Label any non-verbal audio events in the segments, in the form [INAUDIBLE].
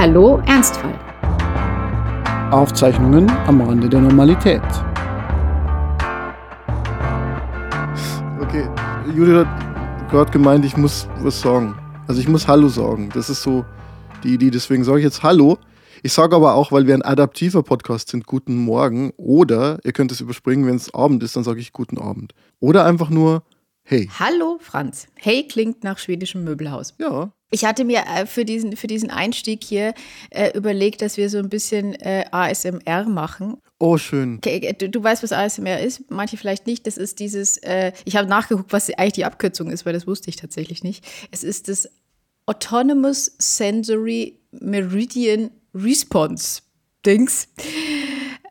Hallo Ernstfall. Aufzeichnungen am Rande der Normalität. Okay, Judith hat gerade gemeint, ich muss was sagen. Also ich muss Hallo sagen. Das ist so die Idee. Deswegen sage ich jetzt Hallo. Ich sage aber auch, weil wir ein adaptiver Podcast sind, guten Morgen. Oder ihr könnt es überspringen, wenn es Abend ist, dann sage ich guten Abend. Oder einfach nur Hey. Hallo Franz. Hey klingt nach schwedischem Möbelhaus. Ja. Ich hatte mir äh, für diesen, für diesen Einstieg hier äh, überlegt, dass wir so ein bisschen äh, ASMR machen. Oh, schön. Okay, äh, du, du, weißt, was ASMR ist, manche vielleicht nicht. Das ist dieses, äh, ich habe nachgeguckt, was eigentlich die Abkürzung ist, weil das wusste ich tatsächlich nicht. Es ist das Autonomous Sensory Meridian Response Dings.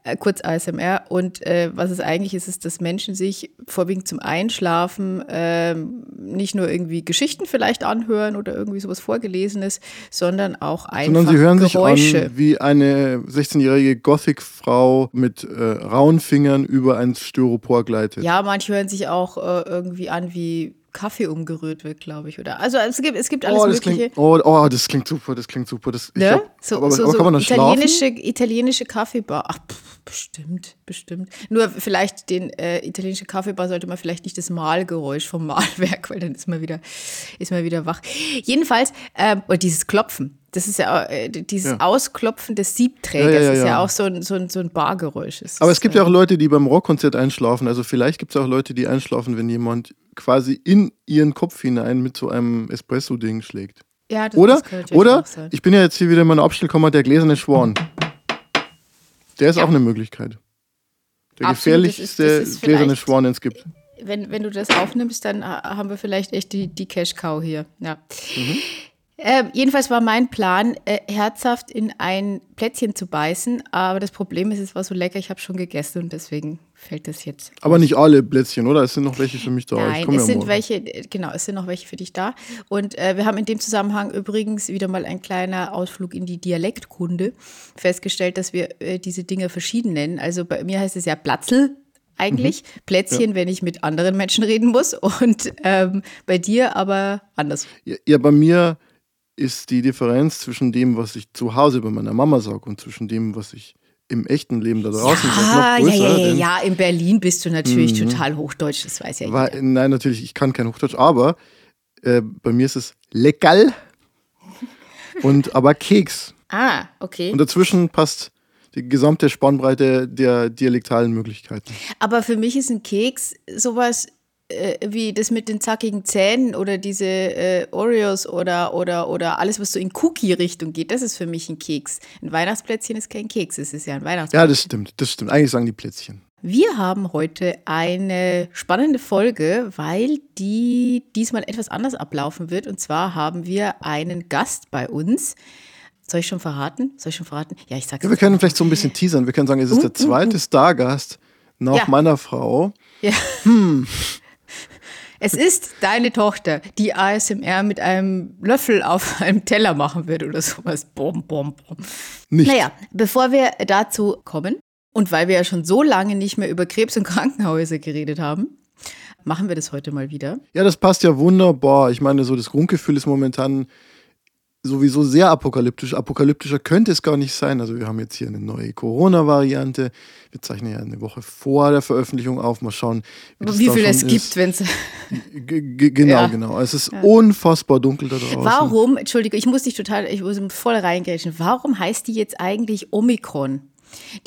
Äh, kurz ASMR. Und äh, was es eigentlich ist, ist, dass Menschen sich vorwiegend zum Einschlafen äh, nicht nur irgendwie Geschichten vielleicht anhören oder irgendwie sowas Vorgelesenes, sondern auch einfach Sondern sie hören Geräusche. sich an wie eine 16-jährige Gothic-Frau mit äh, rauen Fingern über ein Styropor gleitet. Ja, manche hören sich auch äh, irgendwie an wie Kaffee umgerührt wird, glaube ich, oder? Also es gibt, es gibt alles oh, das Mögliche. Klingt, oh, oh, das klingt super, das klingt super. Das, Ne? glaub, So, aber, so, aber kann man dann italienische, schlafen? italienische Kaffeebar. Ach, pff, bestimmt, bestimmt. Nur vielleicht den äh, italienische Kaffeebar sollte man vielleicht nicht das Mahlgeräusch vom Mahlwerk, [LAUGHS] weil dann ist man wieder, ist man wieder wach. Jedenfalls, oder dieses Klopfen. Das ist ja äh, dieses Ja. Ausklopfen des Siebträgers Ja, ja, ist ja auch so ein, so ein, so ein Bargeräusch. Es Aber es gibt ja äh, auch Leute, die beim Rockkonzert einschlafen. Also vielleicht gibt es auch Leute, die einschlafen, wenn jemand quasi in ihren Kopf hinein mit so einem Espresso-Ding schlägt. ja, das, Oder? das Oder? Ich bin ja jetzt hier wieder in meiner Abstellkammer, der gläserne Schwan. Der ist auch eine Möglichkeit. Der Absolut, das ist- gefährlichste das ist gläserne Schwan, den es gibt. wenn, wenn du das aufnimmst, dann ha- haben wir vielleicht echt die, die Cash-Cow hier. Ja. Mhm. Ähm, jedenfalls war mein Plan, äh, herzhaft in ein Plätzchen zu beißen. Aber das Problem ist, es war so lecker, ich habe schon gegessen und deswegen fällt das jetzt. Aber nicht alle Plätzchen, oder? Es sind noch welche für mich da. Nein, es ja sind morgen. welche, äh, genau, es sind noch welche für dich da. Und äh, wir haben in dem Zusammenhang übrigens wieder mal ein kleiner Ausflug in die Dialektkunde festgestellt, dass wir äh, diese Dinge verschieden nennen. Also bei mir heißt es ja Platzl eigentlich, Mhm. Plätzchen, wenn ich mit anderen Menschen reden muss und ähm, bei dir aber anders. Ja, ja, bei mir ist die Differenz zwischen dem, was ich zu Hause bei meiner Mama sage und zwischen dem, was ich im echten Leben da draußen sage, ja, noch ja, größer. ja, ja, ja, in Berlin bist du natürlich Mhm. total hochdeutsch, das weiß ja Weil, jeder. nein, natürlich, ich kann kein Hochdeutsch, aber äh, bei mir ist es legal [LAUGHS] und aber Keks. Ah, okay. Und dazwischen passt die gesamte Spannbreite der dialektalen Möglichkeiten. Aber für mich ist ein Keks sowas äh, wie das mit den zackigen Zähnen oder diese äh, Oreos oder, oder, oder alles, was so in Cookie-Richtung geht. Das ist für mich ein Keks. Ein Weihnachtsplätzchen ist kein Keks, es ist ja ein Weihnachtsplätzchen. Ja, das stimmt, das stimmt. Eigentlich sagen die Plätzchen. Wir haben heute eine spannende Folge, weil die diesmal etwas anders ablaufen wird. Und zwar haben wir einen Gast bei uns. Soll ich schon verraten? Soll ich schon verraten? Ja, ich sag's Ja, wir können vielleicht so ein bisschen teasern. Wir können sagen, es ist der zweite Stargast nach Ja. meiner Frau. Ja. [LAUGHS] Es ist deine Tochter, die ASMR mit einem Löffel auf [LAUGHS] einem Teller machen wird oder sowas. Bom, bom, bom. Nicht. Naja, bevor wir dazu kommen und weil wir ja schon so lange nicht mehr über Krebs und [LAUGHS] Krankenhäuser geredet haben, machen wir das heute mal wieder. Ja, das passt ja wunderbar. Ich meine, so das Grundgefühl ist momentan sowieso sehr apokalyptisch. Apokalyptischer könnte es gar nicht sein. Also wir haben jetzt hier eine neue Corona-Variante. Wir zeichnen ja eine Woche vor der Veröffentlichung auf. Mal schauen, wie, Wie viel es ist. gibt, wenn es. Genau, Ja. genau. Es ist unfassbar dunkel da draußen. Warum, Entschuldige, ich muss dich total, ich muss voll reingrätschen. Warum heißt die jetzt eigentlich Omikron,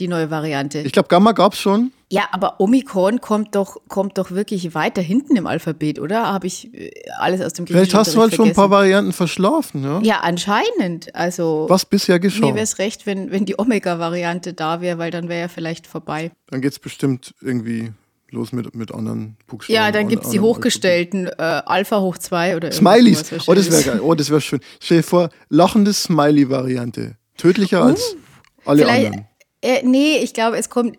die neue Variante? Ich glaube, Gamma gab es schon. Ja, aber Omikron kommt doch, kommt doch wirklich weiter hinten im Alphabet, oder? Habe ich äh, alles aus dem Vielleicht hast du halt schon ein paar? Varianten verschlafen. Ja? Ja, anscheinend. Also Was bisher mir geschah. wäre es recht, wenn, wenn die Omega-Variante da wäre, weil dann wäre ja vielleicht vorbei. Dann geht es bestimmt irgendwie los mit, mit anderen Buchstaben. Ja, dann an- gibt es die hochgestellten äh, Alpha hoch 2 oder Smileys. Oh, das wäre geil. Oh, das wäre schön. Stell dir vor, lachende Smiley-Variante. Tödlicher als alle Uh, anderen. Äh, nee, ich glaube, es kommt,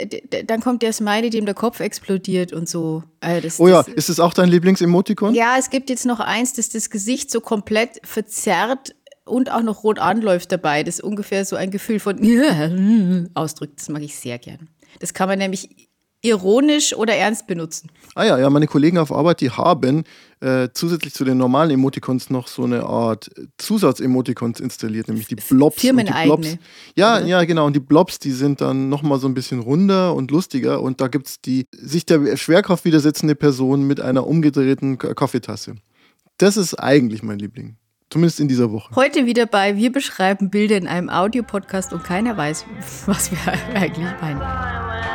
dann kommt der Smiley, dem der Kopf explodiert und so. Äh, das, Oh ja, das, ist das auch dein Lieblingsemotikon? Ja, es gibt jetzt noch eins, das das Gesicht so komplett verzerrt und auch noch rot anläuft dabei. Das ungefähr so ein Gefühl von [LAUGHS] ausdrückt. Das mag ich sehr gern. Das kann man nämlich ironisch oder ernst benutzen. Ah ja, ja, meine Kollegen auf Arbeit, die haben äh, zusätzlich zu den normalen Emoticons noch so eine Art Zusatz-Emoticons installiert, nämlich die Blobs. Firmeneigene. Und die Blobs. Ja, oder? ja, genau. Und die Blobs, die sind dann nochmal so ein bisschen runder und lustiger. Und da gibt es die sich der Schwerkraft widersetzende Person mit einer umgedrehten Kaffeetasse. Das ist eigentlich mein Liebling. Zumindest in dieser Woche. Heute wieder bei Wir beschreiben Bilder in einem Audiopodcast und keiner weiß, [LAUGHS] was wir [LAUGHS] eigentlich meinen.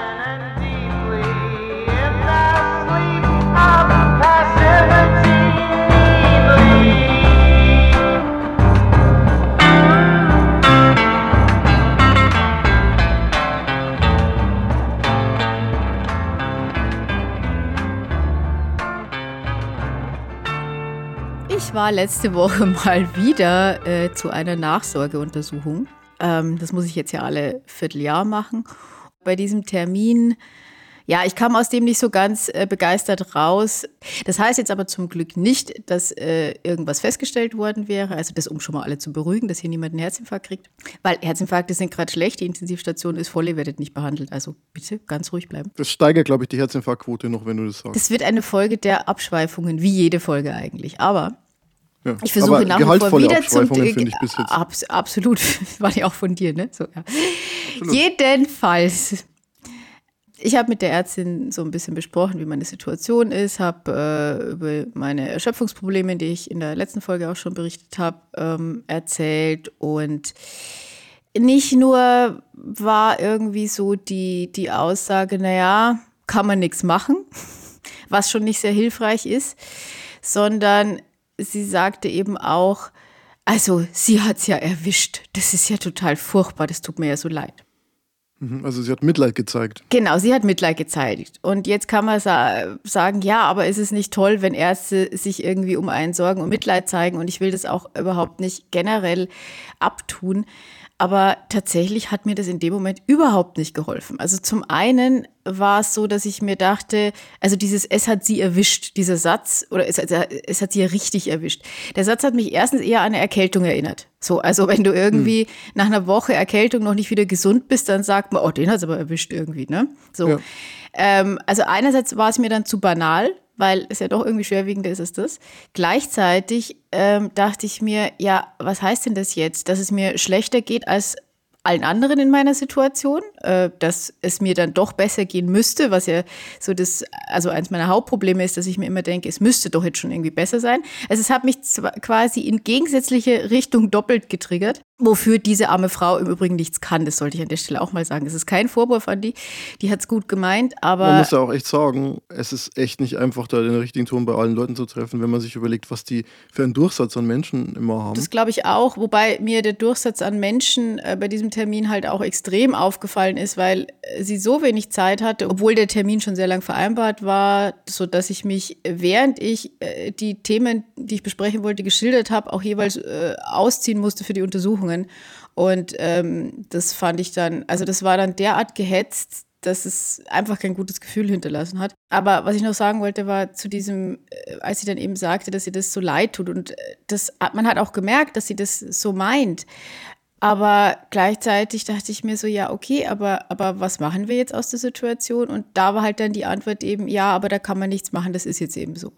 Ich war letzte Woche [LAUGHS] mal wieder äh, zu einer Nachsorgeuntersuchung. Ähm, das muss ich jetzt ja alle Vierteljahr machen. Bei diesem Termin ja, ich kam aus dem nicht so ganz äh, begeistert raus. Das heißt jetzt aber zum Glück nicht, dass äh, irgendwas festgestellt worden wäre. Also das, um schon mal alle zu beruhigen, dass hier niemand einen Herzinfarkt kriegt. Weil Herzinfarkte sind gerade schlecht, die Intensivstation ist voll, ihr werdet nicht behandelt. Also bitte ganz ruhig bleiben. Das steigert, glaube ich, die Herzinfarktquote noch, wenn du das sagst. Das wird eine Folge der Abschweifungen, wie jede Folge eigentlich. Aber ja, ich versuche nach wie vor wieder zum ich bis jetzt. Abs absolut, [LAUGHS] war ja auch von dir, ne? So, ja. Jedenfalls ich habe mit der Ärztin so ein bisschen besprochen, wie meine Situation ist, habe äh, über meine Erschöpfungsprobleme, die ich in der letzten Folge auch schon berichtet habe, ähm, erzählt. Und nicht nur war irgendwie so die, die Aussage, naja, kann man nichts machen, [LAUGHS] was schon nicht sehr hilfreich ist, sondern sie sagte eben auch, also sie hat es ja erwischt. Das ist ja total furchtbar, das tut mir ja so leid. Mhm, also sie hat Mitleid gezeigt. Genau, sie hat Mitleid gezeigt. Und jetzt kann man sa sagen, ja, aber ist es nicht toll, wenn Ärzte sich irgendwie um einen sorgen und Mitleid zeigen? Und ich will das auch überhaupt nicht generell abtun. Aber tatsächlich hat mir das in dem Moment überhaupt nicht geholfen. Also zum einen war es so, dass ich mir dachte, also dieses Es hat sie erwischt, dieser Satz, oder es, es hat sie ja richtig erwischt. Der Satz hat mich erstens eher an eine Erkältung erinnert. So, also wenn du irgendwie hm. nach einer Woche Erkältung noch nicht wieder gesund bist, dann sagt man, oh, den hat es aber erwischt irgendwie, ne? So. Ja. Ähm, also einerseits war es mir dann zu banal, weil es ja doch irgendwie schwerwiegender ist als das. Gleichzeitig ähm, dachte ich mir, ja, was heißt denn das jetzt? Dass es mir schlechter geht als allen anderen in meiner Situation, äh, dass es mir dann doch besser gehen müsste, was ja so das, also eins meiner Hauptprobleme ist, dass ich mir immer denke, es müsste doch jetzt schon irgendwie besser sein. Also es hat mich quasi in gegensätzliche Richtung doppelt getriggert, wofür diese arme Frau im Übrigen nichts kann. Das sollte ich an der Stelle auch mal sagen. Es ist kein Vorwurf an die, die hat es gut gemeint, aber. Man muss ja auch echt sagen, es ist echt nicht einfach, da den richtigen Ton bei allen Leuten zu treffen, wenn man sich überlegt, was die für einen Durchsatz an Menschen immer haben. Das glaube ich auch, wobei mir der Durchsatz an Menschen äh, bei diesem Termin halt auch extrem aufgefallen ist, weil sie so wenig Zeit hatte, obwohl der Termin schon sehr lang vereinbart war, sodass ich mich, während ich äh, die Themen, die ich besprechen wollte, geschildert habe, auch jeweils äh, ausziehen musste für die Untersuchungen. Und ähm, das fand ich dann, also das war dann derart gehetzt, dass es einfach kein gutes Gefühl hinterlassen hat. Aber was ich noch sagen wollte, war zu diesem, äh, als sie dann eben sagte, dass sie das so leid tut. Und das hat man hat auch gemerkt, dass sie das so meint. Aber gleichzeitig dachte ich mir so, ja, okay, aber, aber was machen wir jetzt aus der Situation? Und da war halt dann die Antwort eben, ja, aber da kann man nichts machen, das ist jetzt eben so.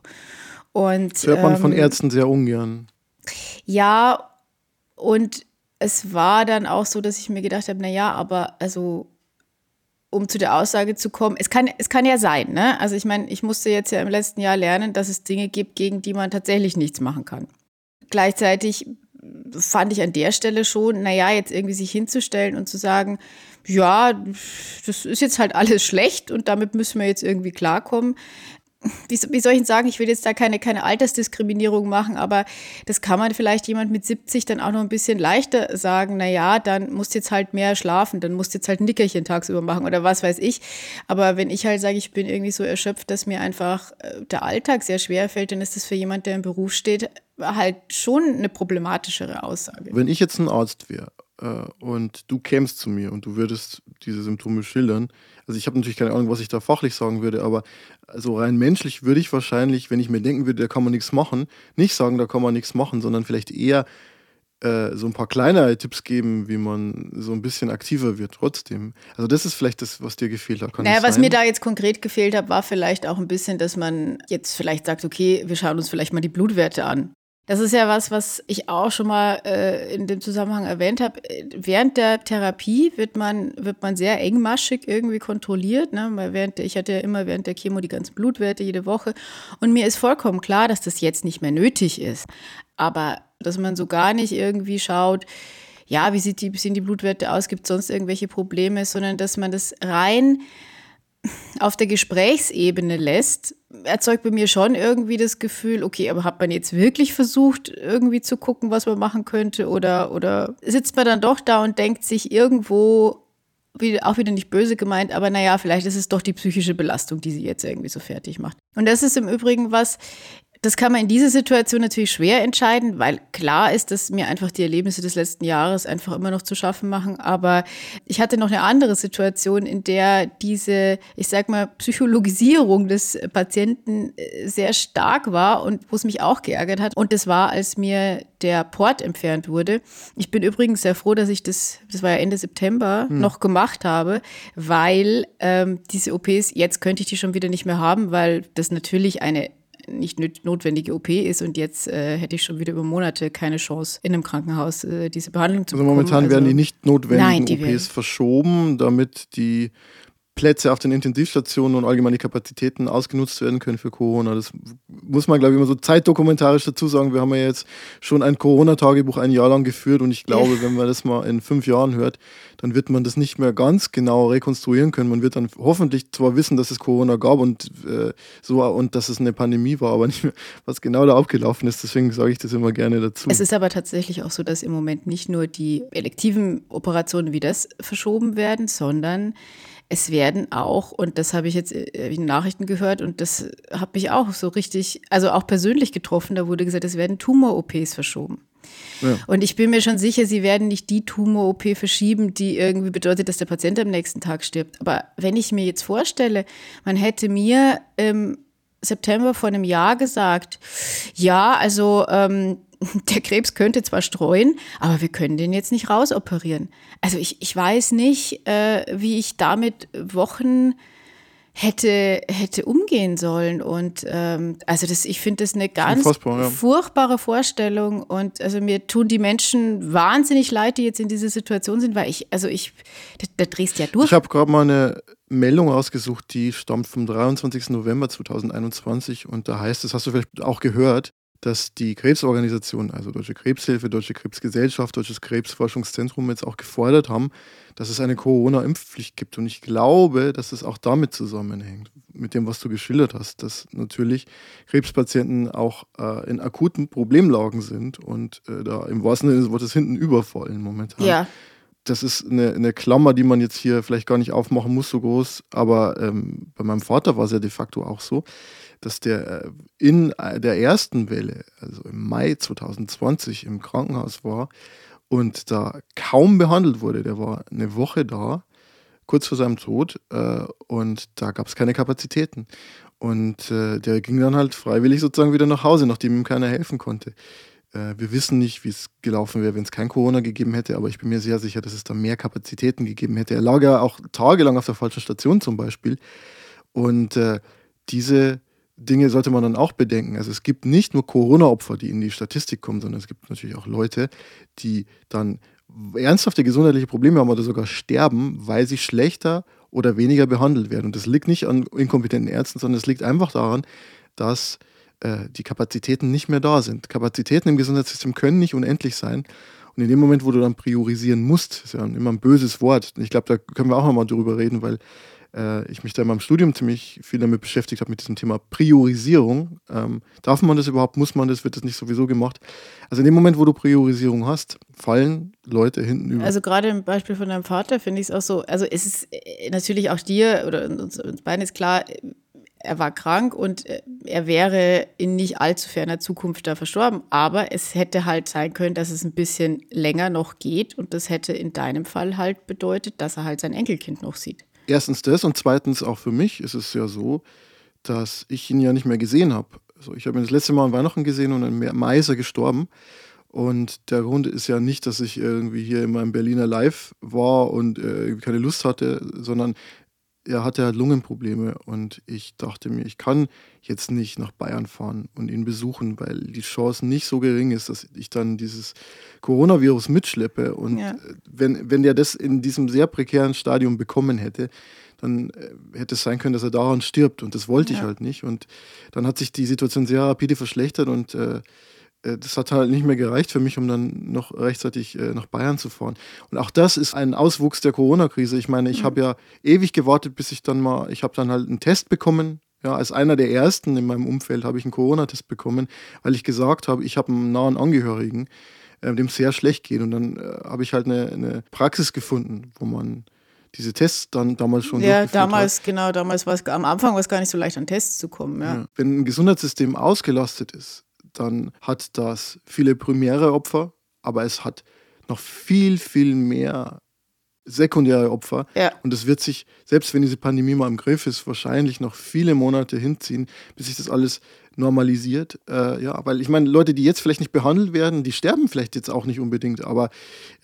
Und, das hört man ähm, von Ärzten sehr ungern. Ja, und es war dann auch so, dass ich mir gedacht habe, naja, aber also um zu der Aussage zu kommen, es kann, es kann ja sein, ne? Also ich meine, ich musste jetzt ja im letzten Jahr lernen, dass es Dinge gibt, gegen die man tatsächlich nichts machen kann. Gleichzeitig fand ich an der Stelle schon, naja, jetzt irgendwie sich hinzustellen und zu sagen, ja, das ist jetzt halt alles schlecht und damit müssen wir jetzt irgendwie klarkommen. Wie, wie soll ich denn sagen, ich will jetzt da keine, keine Altersdiskriminierung machen, aber das kann man vielleicht jemand mit 70 dann auch noch ein bisschen leichter sagen, naja, dann musst du jetzt halt mehr schlafen, dann musst du jetzt halt ein Nickerchen tagsüber machen oder was weiß ich. Aber wenn ich halt sage, ich bin irgendwie so erschöpft, dass mir einfach äh, der Alltag sehr schwer fällt, dann ist das für jemand, der im Beruf steht, halt schon eine problematischere Aussage. Wenn ich jetzt ein Arzt wäre äh, und du kämst zu mir und du würdest diese Symptome schildern, also ich habe natürlich keine Ahnung, was ich da fachlich sagen würde, aber so rein menschlich würde ich wahrscheinlich, wenn ich mir denken würde, da kann man nichts machen, nicht sagen, da kann man nichts machen, sondern vielleicht eher äh, so ein paar kleinere Tipps geben, wie man so ein bisschen aktiver wird trotzdem. Also das ist vielleicht das, was dir gefehlt hat. Kann naja, was mir da jetzt konkret gefehlt hat, war vielleicht auch ein bisschen, dass man jetzt vielleicht sagt, okay, wir schauen uns vielleicht mal die Blutwerte an. Das ist ja was, was ich auch schon mal äh, in dem Zusammenhang erwähnt habe. Während der Therapie wird man, wird man sehr engmaschig irgendwie kontrolliert. Ne? Weil während, ich hatte ja immer während der Chemo die ganzen Blutwerte jede Woche. Und mir ist vollkommen klar, dass das jetzt nicht mehr nötig ist. Aber dass man so gar nicht irgendwie schaut, ja, wie sieht die, sehen die Blutwerte aus, gibt es sonst irgendwelche Probleme, sondern dass man das rein auf der Gesprächsebene lässt, erzeugt bei mir schon irgendwie das Gefühl, okay, aber hat man jetzt wirklich versucht, irgendwie zu gucken, was man machen könnte? Oder, oder sitzt man dann doch da und denkt sich irgendwo, wie, auch wieder nicht böse gemeint, aber naja, vielleicht ist es doch die psychische Belastung, die sie jetzt irgendwie so fertig macht. Und das ist im Übrigen was, das kann man in dieser Situation natürlich schwer entscheiden, weil klar ist, dass mir einfach die Erlebnisse des letzten Jahres einfach immer noch zu schaffen machen. Aber ich hatte noch eine andere Situation, in der diese, ich sag mal, Psychologisierung des Patienten äh, sehr stark war und wo es mich auch geärgert hat. Und das war, als mir der Port entfernt wurde. Ich bin übrigens sehr froh, dass ich das, das war ja Ende September, hm. noch gemacht habe, weil ähm, diese OPs, jetzt könnte ich die schon wieder nicht mehr haben, weil das natürlich eine nicht notwendige OP ist und jetzt äh, hätte ich schon wieder über Monate keine Chance, in einem Krankenhaus äh, diese Behandlung zu also bekommen. Momentan also, werden die nicht notwendigen nein, die OPs werden. verschoben, damit die Plätze auf den Intensivstationen und allgemeine Kapazitäten ausgenutzt werden können für Corona. Das muss man, glaube ich, immer so zeitdokumentarisch dazu sagen. Wir haben ja jetzt schon ein Corona-Tagebuch ein Jahr lang geführt und ich glaube, wenn man das mal in fünf Jahren hört, dann wird man das nicht mehr ganz genau rekonstruieren können. Man wird dann hoffentlich zwar wissen, dass es Corona gab und äh, so und dass es eine Pandemie war, aber nicht mehr, was genau da abgelaufen ist. Deswegen sage ich das immer gerne dazu. Es ist aber tatsächlich auch so, dass im Moment nicht nur die elektiven Operationen wie das verschoben werden, sondern es werden auch, und das habe ich jetzt äh, in Nachrichten gehört und das hat mich auch so richtig, also auch persönlich getroffen, da wurde gesagt, es werden Tumor-OPs verschoben. Ja. Und ich bin mir schon sicher, sie werden nicht die Tumor-OP verschieben, die irgendwie bedeutet, dass der Patient am nächsten Tag stirbt. Aber wenn ich mir jetzt vorstelle, man hätte mir im September vor einem Jahr gesagt, ja, also ähm, [LAUGHS] der Krebs könnte zwar streuen, aber wir können den jetzt nicht rausoperieren. Also ich, ich weiß nicht, äh, wie ich damit Wochen hätte, hätte umgehen sollen. Und ähm, also das, ich finde das eine ganz ja. furchtbare Vorstellung. Und also mir tun die Menschen wahnsinnig leid, die jetzt in dieser Situation sind, weil ich, also ich, da, da drehst ja durch. Ich habe gerade mal eine Meldung ausgesucht, die stammt vom 23. November 2021 und da heißt es, hast du vielleicht auch gehört, dass die Krebsorganisation, also Deutsche Krebshilfe, Deutsche Krebsgesellschaft, Deutsches Krebsforschungszentrum jetzt auch gefordert haben, dass es eine Corona-Impfpflicht gibt. Und ich glaube, dass es auch damit zusammenhängt, mit dem, was du geschildert hast, dass natürlich Krebspatienten auch äh, in akuten Problemlagen sind und äh, da im wahrsten Sinne des Wortes hinten überfallen momentan. Ja. Das ist eine, eine, Klammer, die man jetzt hier vielleicht gar nicht aufmachen muss, so groß. Aber ähm, bei meinem Vater war es ja de facto auch so dass der äh, in äh, der ersten Welle, also im Mai 2020, im Krankenhaus war und da kaum behandelt wurde. Der war eine Woche da, kurz vor seinem Tod, äh, und da gab es keine Kapazitäten. Und der ging dann halt freiwillig sozusagen wieder nach Hause, nachdem ihm keiner helfen konnte. wir wissen nicht, wie es gelaufen wäre, wenn es kein Corona gegeben hätte, aber ich bin mir sehr sicher, dass es da mehr Kapazitäten gegeben hätte. Er lag ja auch tagelang auf der falschen Station zum Beispiel. Und diese Dinge sollte man dann auch bedenken. Also es gibt nicht nur Corona-Opfer, die in die Statistik kommen, sondern es gibt natürlich auch Leute, die dann ernsthafte gesundheitliche Probleme haben oder sogar sterben, weil sie schlechter oder weniger behandelt werden. Und das liegt nicht an inkompetenten Ärzten, sondern es liegt einfach daran, dass äh, die Kapazitäten nicht mehr da sind. Kapazitäten im Gesundheitssystem können nicht unendlich sein. Und in dem Moment, wo du dann priorisieren musst, ist ja immer ein böses Wort. Ich glaube, da können wir auch nochmal drüber reden, weil äh, ich mich da in meinem Studium ziemlich viel damit beschäftigt habe, mit diesem Thema Priorisierung. Ähm, darf man das überhaupt? Muss man das? Wird das nicht sowieso gemacht? Also in dem Moment, wo du Priorisierung hast, fallen Leute hinten über. Also gerade im Beispiel von deinem Vater finde ich es auch so, also es ist äh, natürlich auch dir oder uns, uns beiden ist klar, er war krank und äh, er wäre in nicht allzu ferner Zukunft da verstorben. Aber es hätte halt sein können, dass es ein bisschen länger noch geht. Und das hätte in deinem Fall halt bedeutet, dass er halt sein Enkelkind noch sieht erstens das und zweitens auch für mich ist es ja so, dass ich ihn ja nicht mehr gesehen habe. Also ich habe ihn das letzte Mal an Weihnachten gesehen und im Mai ist er gestorben. Und der Grund ist ja nicht, dass ich irgendwie hier in meinem Berliner Live war und äh, keine Lust hatte, sondern er hatte halt Lungenprobleme und ich dachte mir, ich kann jetzt nicht nach Bayern fahren und ihn besuchen, weil die Chance nicht so gering ist, dass ich dann dieses Coronavirus mitschleppe. Und ja. wenn, wenn der das in diesem sehr prekären Stadium bekommen hätte, dann äh, hätte es sein können, dass er daran stirbt. Und das wollte ja. ich halt nicht. Und dann hat sich die Situation sehr rapide verschlechtert und äh, äh, das hat halt nicht mehr gereicht für mich, um dann noch rechtzeitig äh, nach Bayern zu fahren. Und auch das ist ein Auswuchs der Corona-Krise. Ich meine, ich mhm. habe ja ewig gewartet, bis ich dann mal, ich habe dann halt einen Test bekommen. Ja, als einer der ersten in meinem Umfeld habe ich einen Corona-Test bekommen, weil ich gesagt habe, ich habe einen nahen Angehörigen, äh, dem es sehr schlecht geht. Und dann äh, habe ich halt eine, eine Praxis gefunden, wo man diese Tests dann damals schon Ja, damals, hat. genau, damals war es am Anfang war es gar nicht so leicht, an Tests zu kommen. Ja. Ja. Wenn ein Gesundheitssystem ausgelastet ist, dann hat das viele primäre Opfer, aber es hat noch viel, viel mehr sekundäre Opfer. Ja. Und es wird sich, selbst wenn diese Pandemie mal im Griff ist, wahrscheinlich noch viele Monate hinziehen, bis sich das alles normalisiert. Äh, ja, weil ich meine, Leute, die jetzt vielleicht nicht behandelt werden, die sterben vielleicht jetzt auch nicht unbedingt, aber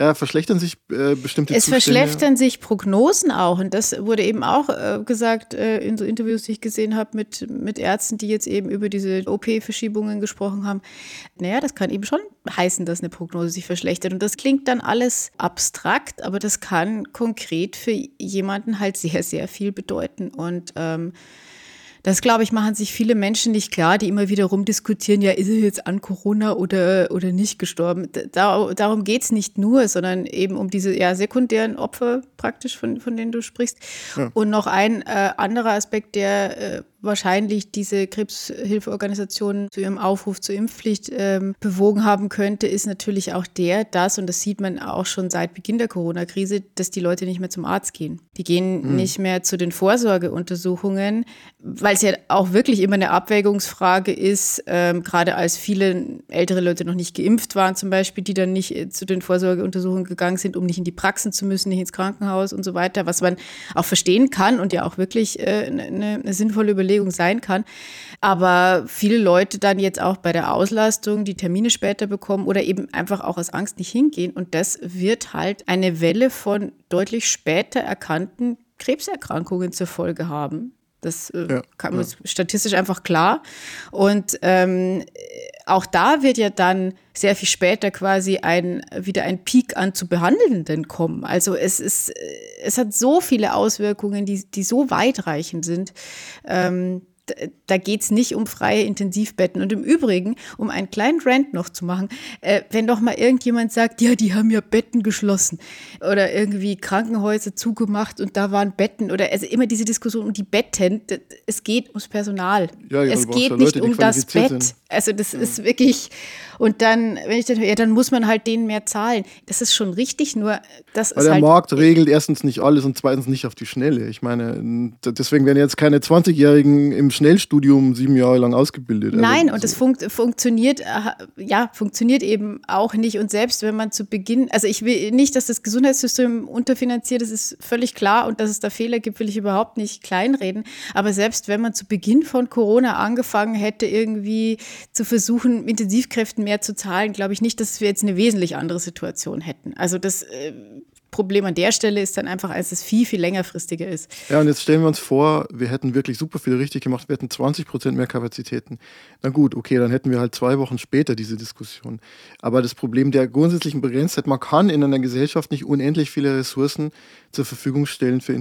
ja, verschlechtern sich äh, bestimmte Es Zustände. verschlechtern sich Prognosen auch und das wurde eben auch äh, gesagt äh, in so Interviews, die ich gesehen habe mit, mit Ärzten, die jetzt eben über diese OP-Verschiebungen gesprochen haben. Naja, das kann eben schon heißen, dass eine Prognose sich verschlechtert und das klingt dann alles abstrakt, aber das kann konkret für jemanden halt sehr, sehr viel bedeuten und ähm, das, glaube ich, machen sich viele Menschen nicht klar, die immer wieder rumdiskutieren, ja, ist er jetzt an Corona oder, oder nicht gestorben. Da, darum geht es nicht nur, sondern eben um diese ja, sekundären Opfer praktisch, von, von denen du sprichst. Ja. Und noch ein äh, anderer Aspekt, der äh, wahrscheinlich diese Krebshilfeorganisation zu ihrem Aufruf zur Impfpflicht ähm, bewogen haben könnte, ist natürlich auch der, dass, und das sieht man auch schon seit Beginn der Corona-Krise, dass die Leute nicht mehr zum Arzt gehen. Die gehen mhm. nicht mehr zu den Vorsorgeuntersuchungen, weil es ja auch wirklich immer eine Abwägungsfrage ist, ähm, gerade als viele ältere Leute noch nicht geimpft waren zum Beispiel, die dann nicht äh, zu den Vorsorgeuntersuchungen gegangen sind, um nicht in die Praxen zu müssen, nicht ins Krankenhaus und so weiter, was man auch verstehen kann und ja auch wirklich äh, eine, eine sinnvolle Überlegung Überlegung sein kann. Aber viele Leute dann jetzt auch bei der Auslastung die Termine später bekommen oder eben einfach auch aus Angst nicht hingehen. Und das wird halt eine Welle von deutlich später erkannten Krebserkrankungen zur Folge haben. Das äh, ja, kann man ja. statistisch einfach klar. Und ähm, auch da wird ja dann sehr viel später quasi ein, wieder ein Peak an zu Behandelnden kommen. Also es ist, es hat so viele Auswirkungen, die, die so weitreichend sind. Ähm, da geht es nicht um freie Intensivbetten. Und im Übrigen, um einen kleinen Rant noch zu machen, äh, wenn doch mal irgendjemand sagt, ja, die haben ja Betten geschlossen oder irgendwie Krankenhäuser zugemacht und da waren Betten oder also immer diese Diskussion um die Betten, es geht ums Personal. Ja, ja, es geht nicht Leute, um das Bett. Sind. Also das ja. ist wirklich, und dann, wenn ich dann höre, ja, dann muss man halt denen mehr zahlen. Das ist schon richtig, nur das Weil ist der halt Markt regelt erstens nicht alles und zweitens nicht auf die Schnelle. Ich meine, deswegen werden jetzt keine 20-Jährigen im Schnellstudium sieben Jahre lang ausgebildet. Also Nein, also, und es fun funktioniert, äh, ja, funktioniert eben auch nicht. Und selbst wenn man zu Beginn, also ich will nicht, dass das Gesundheitssystem unterfinanziert ist, ist völlig klar und dass es da Fehler gibt, will ich überhaupt nicht kleinreden. Aber selbst wenn man zu Beginn von Corona angefangen hätte, irgendwie zu versuchen, Intensivkräften mehr zu zahlen, glaube ich nicht, dass wir jetzt eine wesentlich andere Situation hätten. Also das äh, Problem an der Stelle ist dann einfach, als es viel, viel längerfristiger ist. Ja, und jetzt stellen wir uns vor, wir hätten wirklich super viel richtig gemacht, wir hätten 20 Prozent mehr Kapazitäten. Na gut, okay, dann hätten wir halt zwei Wochen später diese Diskussion. Aber das Problem der grundsätzlichen Begrenztheit, man kann in einer Gesellschaft nicht unendlich viele Ressourcen zur Verfügung stellen für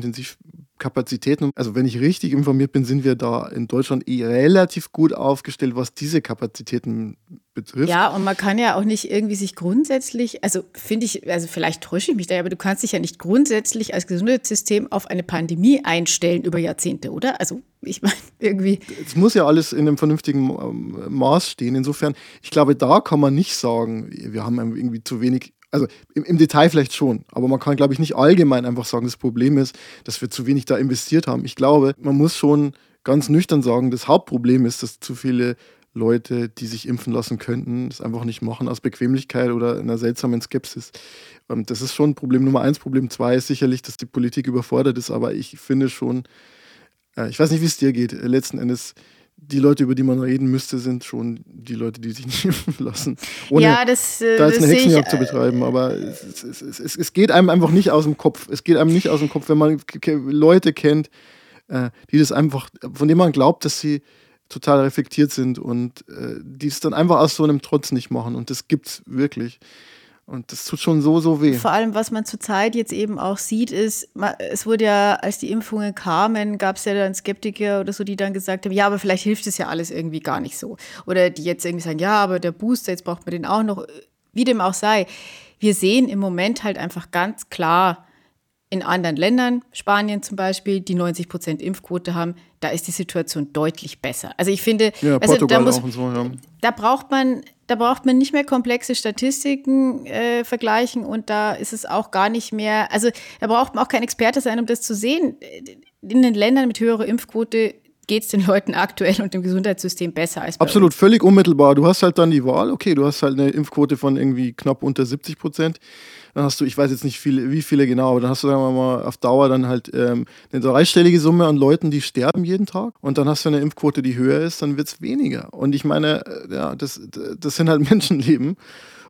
Intensivkapazitäten. Also wenn ich richtig informiert bin, sind wir da in Deutschland eh relativ gut aufgestellt, was diese Kapazitäten betrifft. Ja, und man kann ja auch nicht irgendwie sich grundsätzlich, also finde ich, also vielleicht täusche ich mich da, aber du kannst dich ja nicht grundsätzlich als Gesundheitssystem auf eine Pandemie einstellen über Jahrzehnte, oder? Also ich [LAUGHS] meine, irgendwie. Es muss ja alles in einem vernünftigen ähm, Maß stehen. Insofern, ich glaube, da kann man nicht sagen, wir haben irgendwie zu wenig also im, im, Detail vielleicht schon, aber man kann, glaube ich, nicht allgemein einfach sagen, das Problem ist, dass wir zu wenig da investiert haben. Ich glaube, man muss schon ganz nüchtern sagen, das Hauptproblem ist, dass zu viele Leute, die sich impfen lassen könnten, das einfach nicht machen aus Bequemlichkeit oder einer seltsamen Skepsis. Ähm, das ist schon Problem Nummer eins. Problem zwei ist sicherlich, dass die Politik überfordert ist, aber ich finde schon, äh, ich weiß nicht, wie es dir geht, letzten Endes die Leute, über die man reden müsste, sind schon die Leute, die sich nicht [LAUGHS] impfen lassen. Ohne ja, das, äh, da jetzt eine Hexenjagd zu betreiben. Aber es, es, es, es, es geht einem einfach nicht aus dem Kopf. Es geht einem nicht aus dem Kopf, wenn man Leute kennt, äh, die das einfach, von denen man glaubt, dass sie total reflektiert sind und äh, die es dann einfach aus so einem Trotz nicht machen. Und das gibt's wirklich. Und das tut schon so, so weh. Vor allem, was man zurzeit jetzt eben auch sieht, ist, es wurde ja, als die Impfungen kamen, gab es ja dann Skeptiker oder so, die dann gesagt haben, ja, aber vielleicht hilft es ja alles irgendwie gar nicht so. Oder die jetzt irgendwie sagen, ja, aber der Booster, jetzt braucht man den auch noch. Wie dem auch sei. Wir sehen im Moment halt einfach ganz klar, in anderen Ländern, Spanien zum Beispiel, die 90 Prozent Impfquote haben, da ist die Situation deutlich besser. Also ich finde, Ja, also da muss, so, ja. da braucht man, da braucht man nicht mehr komplexe Statistiken äh, vergleichen und da ist es auch gar nicht mehr, also da braucht man auch kein Experte sein, um das zu sehen. In den Ländern mit höherer Impfquote geht es den Leuten aktuell und dem Gesundheitssystem besser als Absolut, völlig unmittelbar. Du hast halt dann die Wahl, okay, du hast halt eine Impfquote von irgendwie knapp unter 70 Prozent. Dann hast du, ich weiß jetzt nicht viele, wie viele genau, aber dann hast du, sagen wir mal, auf Dauer dann halt ähm, eine dreistellige Summe an Leuten, die sterben jeden Tag. Und dann hast du eine Impfquote, die höher ist, dann wird es weniger. Und ich meine, äh, ja, das, das sind halt [LAUGHS] Menschenleben.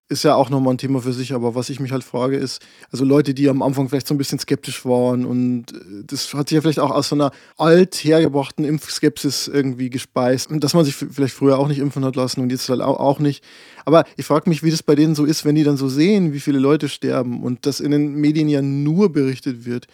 Ist ja auch nochmal ein Thema für sich, aber was ich mich halt frage ist, also Leute, die am Anfang vielleicht so ein bisschen skeptisch waren und äh, das hat sich ja vielleicht auch aus so einer alt hergebrachten Impfskepsis irgendwie gespeist und dass man sich vielleicht früher auch nicht impfen hat lassen und jetzt halt auch, auch nicht. Aber ich frage mich, wie das bei denen so ist, wenn die dann so sehen, wie viele Leute sterben und dass in den Medien ja nur berichtet wird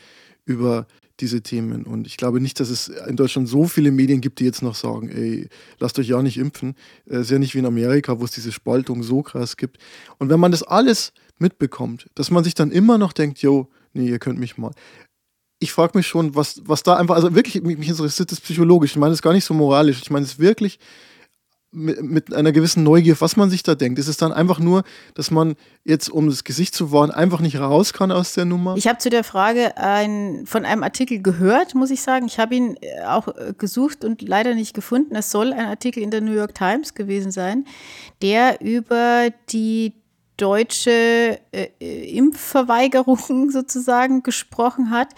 über diese Themen. Und ich glaube nicht, dass es in Deutschland so viele Medien gibt, die jetzt noch sagen, ey, lasst euch ja nicht impfen. Es ist ja nicht wie in Amerika, wo es diese Spaltung so krass gibt. Und wenn man das alles mitbekommt, dass man sich dann immer noch denkt, yo, nee, ihr könnt mich mal. Ich frage mich schon, was, was da einfach, also wirklich, mich mich interessiert das psychologisch. Ich meine es gar nicht so moralisch. Ich meine es wirklich mit, mit einer gewissen Neugier, was man sich da denkt. Ist es dann einfach nur, dass man jetzt, um das Gesicht zu wahren, einfach nicht raus kann aus der Nummer? Ich habe zu der Frage ein, von einem Artikel gehört, muss ich sagen. Ich habe ihn äh, auch äh, gesucht und leider nicht gefunden. Es soll ein Artikel in der New York Times gewesen sein, der über die deutsche äh, äh, Impfverweigerung [LAUGHS] sozusagen gesprochen hat.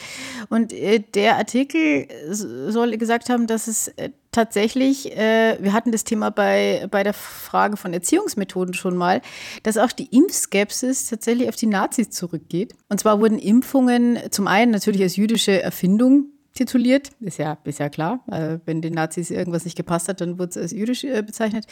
Und äh, der Artikel soll gesagt haben, dass es äh, tatsächlich, äh, wir hatten das Thema bei, bei der Frage von Erziehungsmethoden schon mal, dass auch die Impfskepsis tatsächlich auf die Nazis zurückgeht. Und zwar wurden Impfungen zum einen natürlich als jüdische Erfindung tituliert, ist ja, ist ja klar. Äh, wenn den Nazis irgendwas nicht gepasst hat, dann wurde es als jüdisch bezeichnet.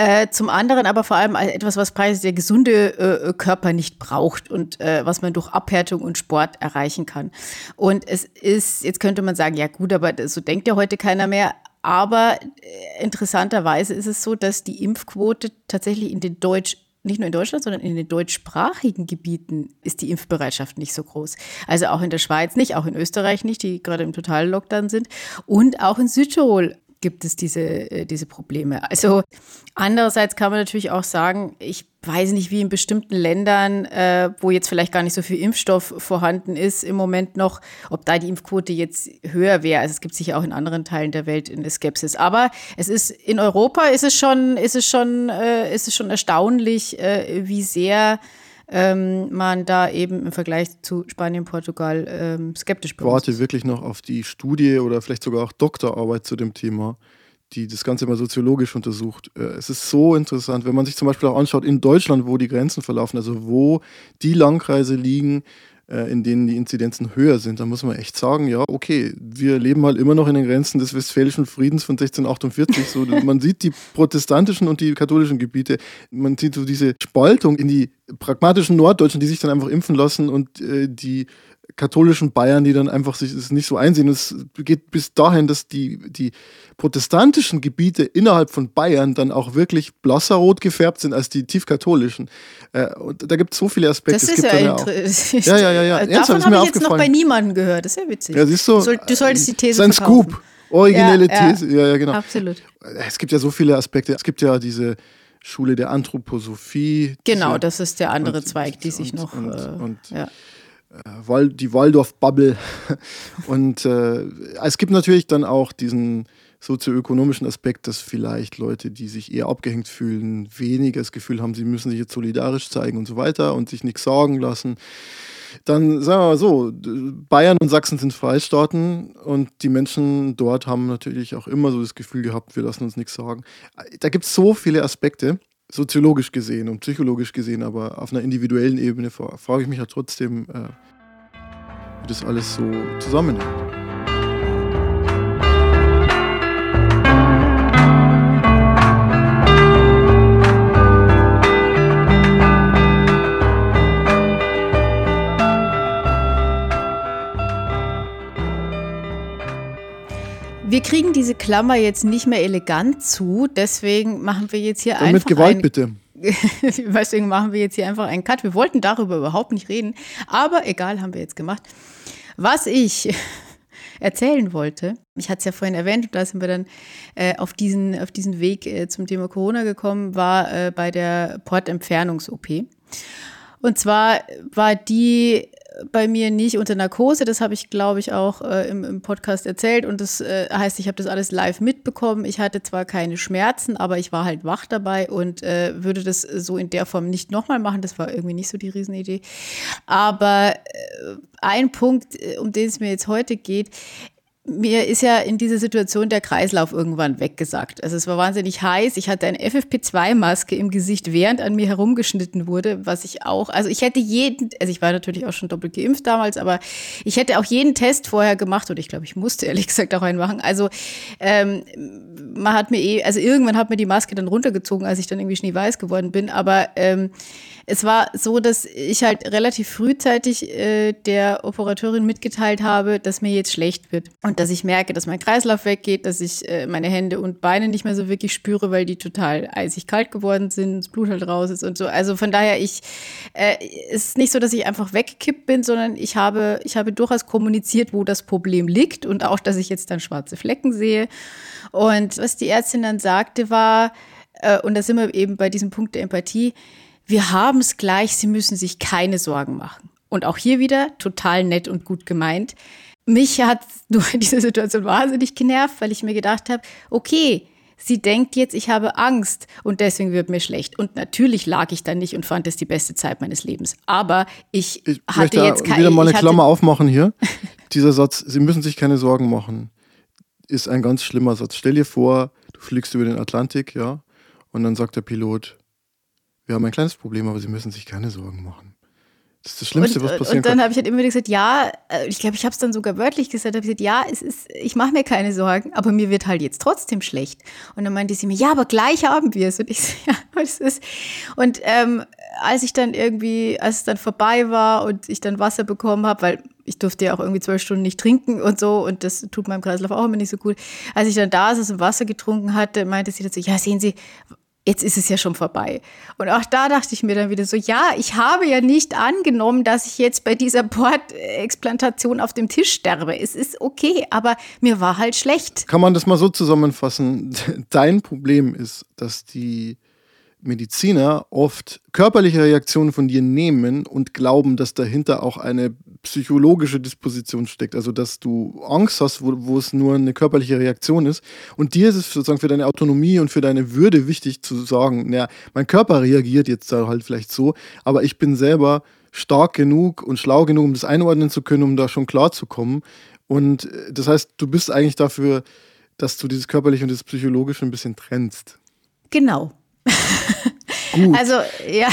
Äh, zum anderen aber vor allem etwas, was preis der gesunde äh, Körper nicht braucht und äh, was man durch Abhärtung und Sport erreichen kann. Und es ist, jetzt könnte man sagen, ja gut, aber so denkt ja heute keiner mehr. Aber äh, interessanterweise ist es so, dass die Impfquote tatsächlich in den Deutsch nicht nur in Deutschland, sondern in den deutschsprachigen Gebieten ist die Impfbereitschaft nicht so groß. Also auch in der Schweiz nicht, auch in Österreich nicht, die gerade im totalen Lockdown sind. Und auch in Südtirol gibt es diese, äh, diese Probleme. Also andererseits kann man natürlich auch sagen, ich weiß nicht, wie in bestimmten Ländern, äh, wo jetzt vielleicht gar nicht so viel Impfstoff vorhanden ist im Moment noch, ob da die Impfquote jetzt höher wäre. Also es gibt sicher auch in anderen Teilen der Welt eine Skepsis. Aber es ist in Europa ist es schon, ist es schon, äh, ist es schon erstaunlich, äh, wie sehr ähm, man da eben im Vergleich zu Spanien, Portugal ähm, skeptisch Ich warte wirklich noch auf die Studie oder vielleicht sogar auch Doktorarbeit zu dem Thema, die das Ganze mal soziologisch untersucht. Äh, Es ist so interessant, wenn man sich zum Beispiel auch anschaut, in Deutschland, wo die Grenzen verlaufen, also wo die Landkreise liegen, in denen die Inzidenzen höher sind, da muss man echt sagen, ja, okay, wir leben halt immer noch in den Grenzen des Westfälischen Friedens von 1648. So, [LAUGHS] man sieht die protestantischen und die katholischen Gebiete, man sieht so diese Spaltung in die pragmatischen Norddeutschen, die sich dann einfach impfen lassen und äh, die katholischen Bayern, die dann einfach sich das nicht so einsehen. Es geht bis dahin, dass die, die protestantischen Gebiete innerhalb von Bayern dann auch wirklich blasser rot gefärbt sind als die tiefkatholischen. Äh, und da gibt es so viele Aspekte. Das ist ja ja interessant. [LAUGHS] Ja, ja, ja, ja. Davon habe ich jetzt noch bei niemandem gehört. Das ist ja witzig. Ja, siehst du, Du, soll, du solltest die These Sein verkaufen. Scoop, originelle Ja. These. Ja, ja, genau. Absolut. Es gibt ja so viele Aspekte. Es gibt ja diese Schule der Anthroposophie. Genau, diese, das ist der andere und- Zweig, die und- sich noch. und- äh, ja. Wal die Waldorf-Bubble. [LAUGHS] Und äh, es gibt natürlich dann auch diesen sozioökonomischen Aspekt, dass vielleicht Leute, die sich eher abgehängt fühlen, weniger das Gefühl haben, sie müssen sich jetzt solidarisch zeigen und so weiter und sich nichts sagen lassen. Dann sagen wir mal so, Bayern und Sachsen sind Freistaaten und die Menschen dort haben natürlich auch immer so das Gefühl gehabt, wir lassen uns nichts sagen. Da gibt es so viele Aspekte, soziologisch gesehen und psychologisch gesehen, aber auf einer individuellen Ebene frage ich mich ja trotzdem, äh, wie das alles so zusammenhängt. Wir kriegen diese Klammer jetzt nicht mehr elegant zu, deswegen machen wir jetzt hier Dann einfach. Mit Gewalt ein, bitte. [LAUGHS] deswegen machen wir jetzt hier einfach einen Cut. Wir wollten darüber überhaupt nicht reden, aber egal, haben wir jetzt gemacht. Was ich [LAUGHS] erzählen wollte, ich hatte es ja vorhin erwähnt, und da sind wir dann äh, auf, diesen, auf diesen Weg äh, zum Thema Corona gekommen, war äh, bei der Portentfernungs-OP. Und zwar war die bei mir nicht unter Narkose. Das habe ich, glaube ich, auch äh, im, im, Podcast erzählt. Und das äh, heißt, ich habe das alles live mitbekommen. Ich hatte zwar keine Schmerzen, aber ich war halt wach dabei und äh, würde das so in der Form nicht nochmal machen. Das war irgendwie nicht so die Riesenidee. Aber äh, ein Punkt, äh, um den es mir jetzt heute geht, mir ist ja in dieser Situation der Kreislauf irgendwann weggesagt. Also es war wahnsinnig heiß. Ich hatte eine FFP2-Maske im Gesicht, während an mir herumgeschnitten wurde, was ich auch, also ich hätte jeden, also ich war natürlich auch schon doppelt geimpft damals, aber ich hätte auch jeden Test vorher gemacht und ich glaube, ich musste ehrlich [LAUGHS] gesagt auch einen machen. Also ähm, man hat mir eh, also irgendwann hat mir die Maske dann runtergezogen, als ich dann irgendwie schneeweiß geworden bin, aber ähm, es war so, dass ich halt relativ frühzeitig äh, der Operateurin mitgeteilt habe, dass mir jetzt schlecht wird und dass ich merke, dass mein Kreislauf weggeht, dass ich äh, meine Hände und Beine nicht mehr so wirklich spüre, weil die total eisig kalt geworden sind, das Blut halt raus ist und so. Also von daher, ich äh, es ist nicht so, dass ich einfach weggekippt bin, sondern ich habe, ich habe durchaus kommuniziert, wo das Problem liegt und auch, dass ich jetzt dann schwarze Flecken sehe. Und was die Ärztin dann sagte, war, äh, und da sind wir eben bei diesem Punkt der Empathie, wir haben es gleich, Sie müssen sich keine Sorgen machen. Und auch hier wieder total nett und gut gemeint. Mich hat [LAUGHS] nur diese Situation wahnsinnig genervt, weil ich mir gedacht habe, okay, sie denkt jetzt, ich habe Angst und deswegen wird mir schlecht. Und natürlich lag ich da nicht und fand es die beste Zeit meines Lebens. Aber ich, ich hatte jetzt keine. wieder mal eine Klammer aufmachen hier. [LAUGHS] Dieser Satz, Sie müssen sich keine Sorgen machen, ist ein ganz schlimmer Satz. Stell dir vor, du fliegst über den Atlantik, ja, und dann sagt der Pilot, wir haben ein kleines Problem, aber Sie müssen sich keine Sorgen machen. Das ist das Schlimmste, und, was passieren Und dann habe ich halt immer wieder gesagt, ja, äh, ich glaube, ich habe es dann sogar wörtlich gesagt, habe gesagt, ja, es ist, ich mache mir keine Sorgen, aber mir wird halt jetzt trotzdem schlecht. Und dann meinte sie mir, ja, aber gleich haben wir es. Und ich [LAUGHS] so, ja, es ist. Und ähm, als ich dann irgendwie, als es dann vorbei war und ich dann Wasser bekommen habe, weil ich durfte ja auch irgendwie zwölf Stunden nicht trinken und so und das tut meinem Kreislauf auch immer nicht so gut. Als ich dann da saß und Wasser getrunken hatte, meinte sie dazu, ja, sehen Sie, jetzt ist es ja schon vorbei. Und auch da dachte ich mir dann wieder so, ja, ich habe ja nicht angenommen, dass ich jetzt bei dieser Bordexplantation auf dem Tisch sterbe. Es ist okay, aber mir war halt schlecht. Kann man das mal so zusammenfassen? [LAUGHS] Dein Problem ist, dass die Mediziner oft körperliche Reaktionen von dir nehmen und glauben, dass dahinter auch eine psychologische Disposition steckt. Also, dass du Angst hast, wo, wo es nur eine körperliche Reaktion ist. Und dir ist es sozusagen für deine Autonomie und für deine Würde wichtig zu sagen, naja, mein Körper reagiert jetzt da halt vielleicht so, aber ich bin selber stark genug und schlau genug, um das einordnen zu können, um da schon klar zu kommen. Und äh, das heißt, du bist eigentlich dafür, dass du dieses körperliche und das psychologische ein bisschen trennst. Genau. [LAUGHS] Gut. Also, ja.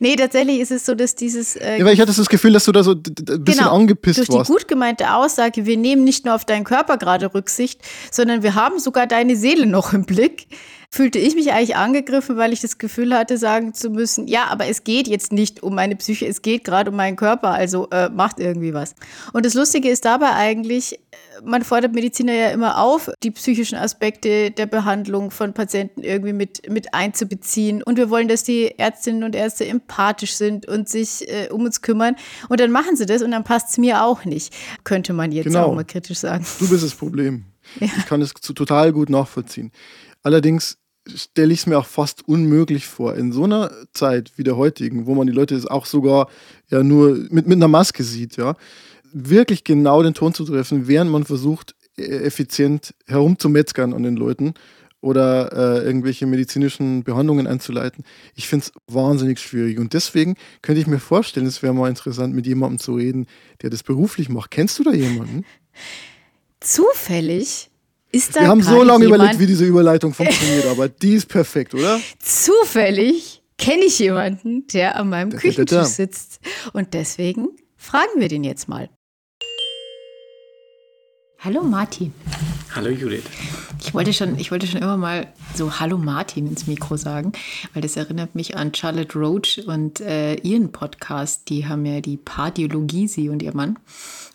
Nee, tatsächlich ist es so, dass dieses. Äh, ja, weil ich hatte das Gefühl, dass du da so ein bisschen genau, angepisst durch warst. Durch die gut gemeinte Aussage, wir nehmen nicht nur auf deinen Körper gerade Rücksicht, sondern wir haben sogar deine Seele noch im Blick fühlte ich mich eigentlich angegriffen, weil ich das Gefühl hatte, sagen zu müssen, ja, aber es geht jetzt nicht um meine Psyche, es geht gerade um meinen Körper, also äh, macht irgendwie was. Und das Lustige ist dabei eigentlich, man fordert Mediziner ja immer auf, die psychischen Aspekte der Behandlung von Patienten irgendwie mit, mit einzubeziehen. Und wir wollen, dass die Ärztinnen und Ärzte empathisch sind und sich äh, um uns kümmern. Und dann machen sie das und dann passt es mir auch nicht, könnte man jetzt genau. auch mal kritisch sagen. Du bist das Problem. Ja. Ich kann es total gut nachvollziehen. Allerdings stelle ich es mir auch fast unmöglich vor, in so einer Zeit wie der heutigen, wo man die Leute auch sogar ja nur mit, mit einer Maske sieht, ja, wirklich genau den Ton zu treffen, während man versucht, e-, effizient herumzumetzgern an den Leuten oder äh, irgendwelche medizinischen Behandlungen einzuleiten. Ich finde es wahnsinnig schwierig. Und deswegen könnte ich mir vorstellen, es wäre mal interessant, mit jemandem zu reden, der das beruflich macht. Kennst du da jemanden? [LAUGHS] Zufällig ist da Wir haben so lange überlegt, wie diese Überleitung funktioniert, aber [LAUGHS] die ist perfekt, oder? Zufällig kenne ich jemanden, der an meinem Da, da, da, Küchentisch da. sitzt. Und deswegen fragen wir den jetzt mal. Hallo Martin. Hallo Judith. Ich wollte, schon, ich wollte schon immer mal so Hallo Martin ins Mikro sagen, weil das erinnert mich an Charlotte Roach und äh, ihren Podcast. Die haben ja die Pardiologie, sie und ihr Mann.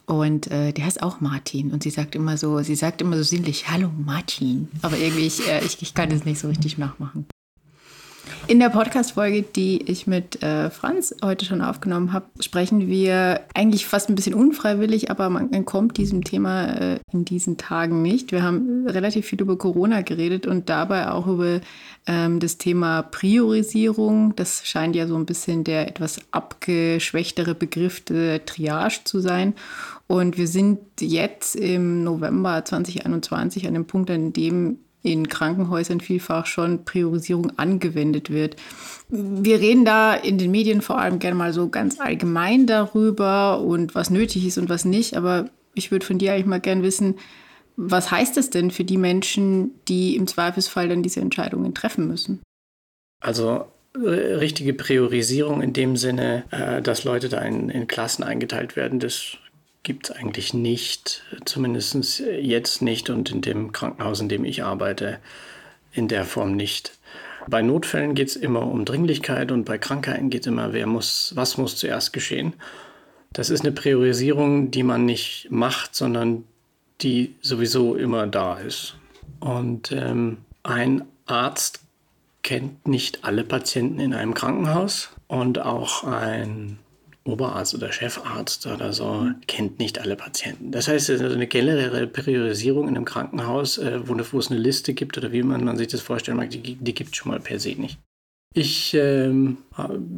Und äh, der heißt auch Martin. Und sie sagt immer so, sie sagt immer so sinnlich, Hallo Martin. Aber irgendwie, ich, äh, ich, ich kann das nicht so richtig nachmachen. In der Podcast-Folge, die ich mit äh, Franz heute schon aufgenommen habe, sprechen wir eigentlich fast ein bisschen unfreiwillig, aber man entkommt diesem Thema äh, in diesen Tagen nicht. Wir haben relativ viel über Corona geredet und dabei auch über ähm, das Thema Priorisierung. Das scheint ja so ein bisschen der etwas abgeschwächtere Begriff der Triage zu sein. Und wir sind jetzt im November 2021 an dem Punkt, an dem in Krankenhäusern vielfach schon Priorisierung angewendet wird. Wir reden da in den Medien vor allem gerne mal so ganz allgemein darüber und was nötig ist und was nicht. Aber ich würde von dir eigentlich mal gern wissen, was heißt das denn für die Menschen, die im Zweifelsfall dann diese Entscheidungen treffen müssen? Also richtige Priorisierung in dem Sinne, äh, dass Leute da in, in Klassen eingeteilt werden, das gibt es eigentlich nicht. Zumindest jetzt nicht und in dem Krankenhaus, in dem ich arbeite, in der Form nicht. Bei Notfällen geht es immer um Dringlichkeit und bei Krankheiten geht es immer, wer muss, was muss zuerst geschehen. Das ist eine Priorisierung, die man nicht macht, sondern die sowieso immer da ist. Und ähm, ein Arzt kennt nicht alle Patienten in einem Krankenhaus und auch ein Oberarzt oder Chefarzt oder so kennt nicht alle Patienten. Das heißt, es ist eine generelle Priorisierung in einem Krankenhaus, äh, wo, wo es eine Liste gibt oder wie man, man sich das vorstellen mag, die, die gibt es schon mal per se nicht. Ich ähm,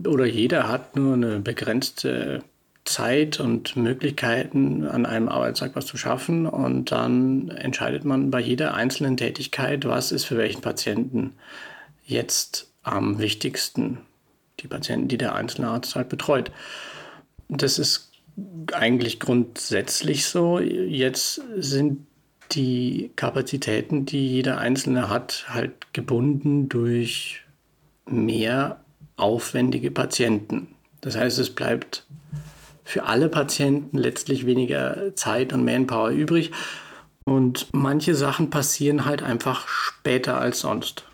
oder jeder hat nur eine begrenzte Zeit und Möglichkeiten, an einem Arbeitstag was zu schaffen. Und dann entscheidet man bei jeder einzelnen Tätigkeit, was ist für welchen Patienten jetzt am wichtigsten. Die Patienten, die der einzelne Arzt halt betreut. Das ist eigentlich grundsätzlich so. Jetzt sind die Kapazitäten, die jeder Einzelne hat, halt gebunden durch mehr aufwendige Patienten. Das heißt, es bleibt für alle Patienten letztlich weniger Zeit und Manpower übrig. Und manche Sachen passieren halt einfach später als sonst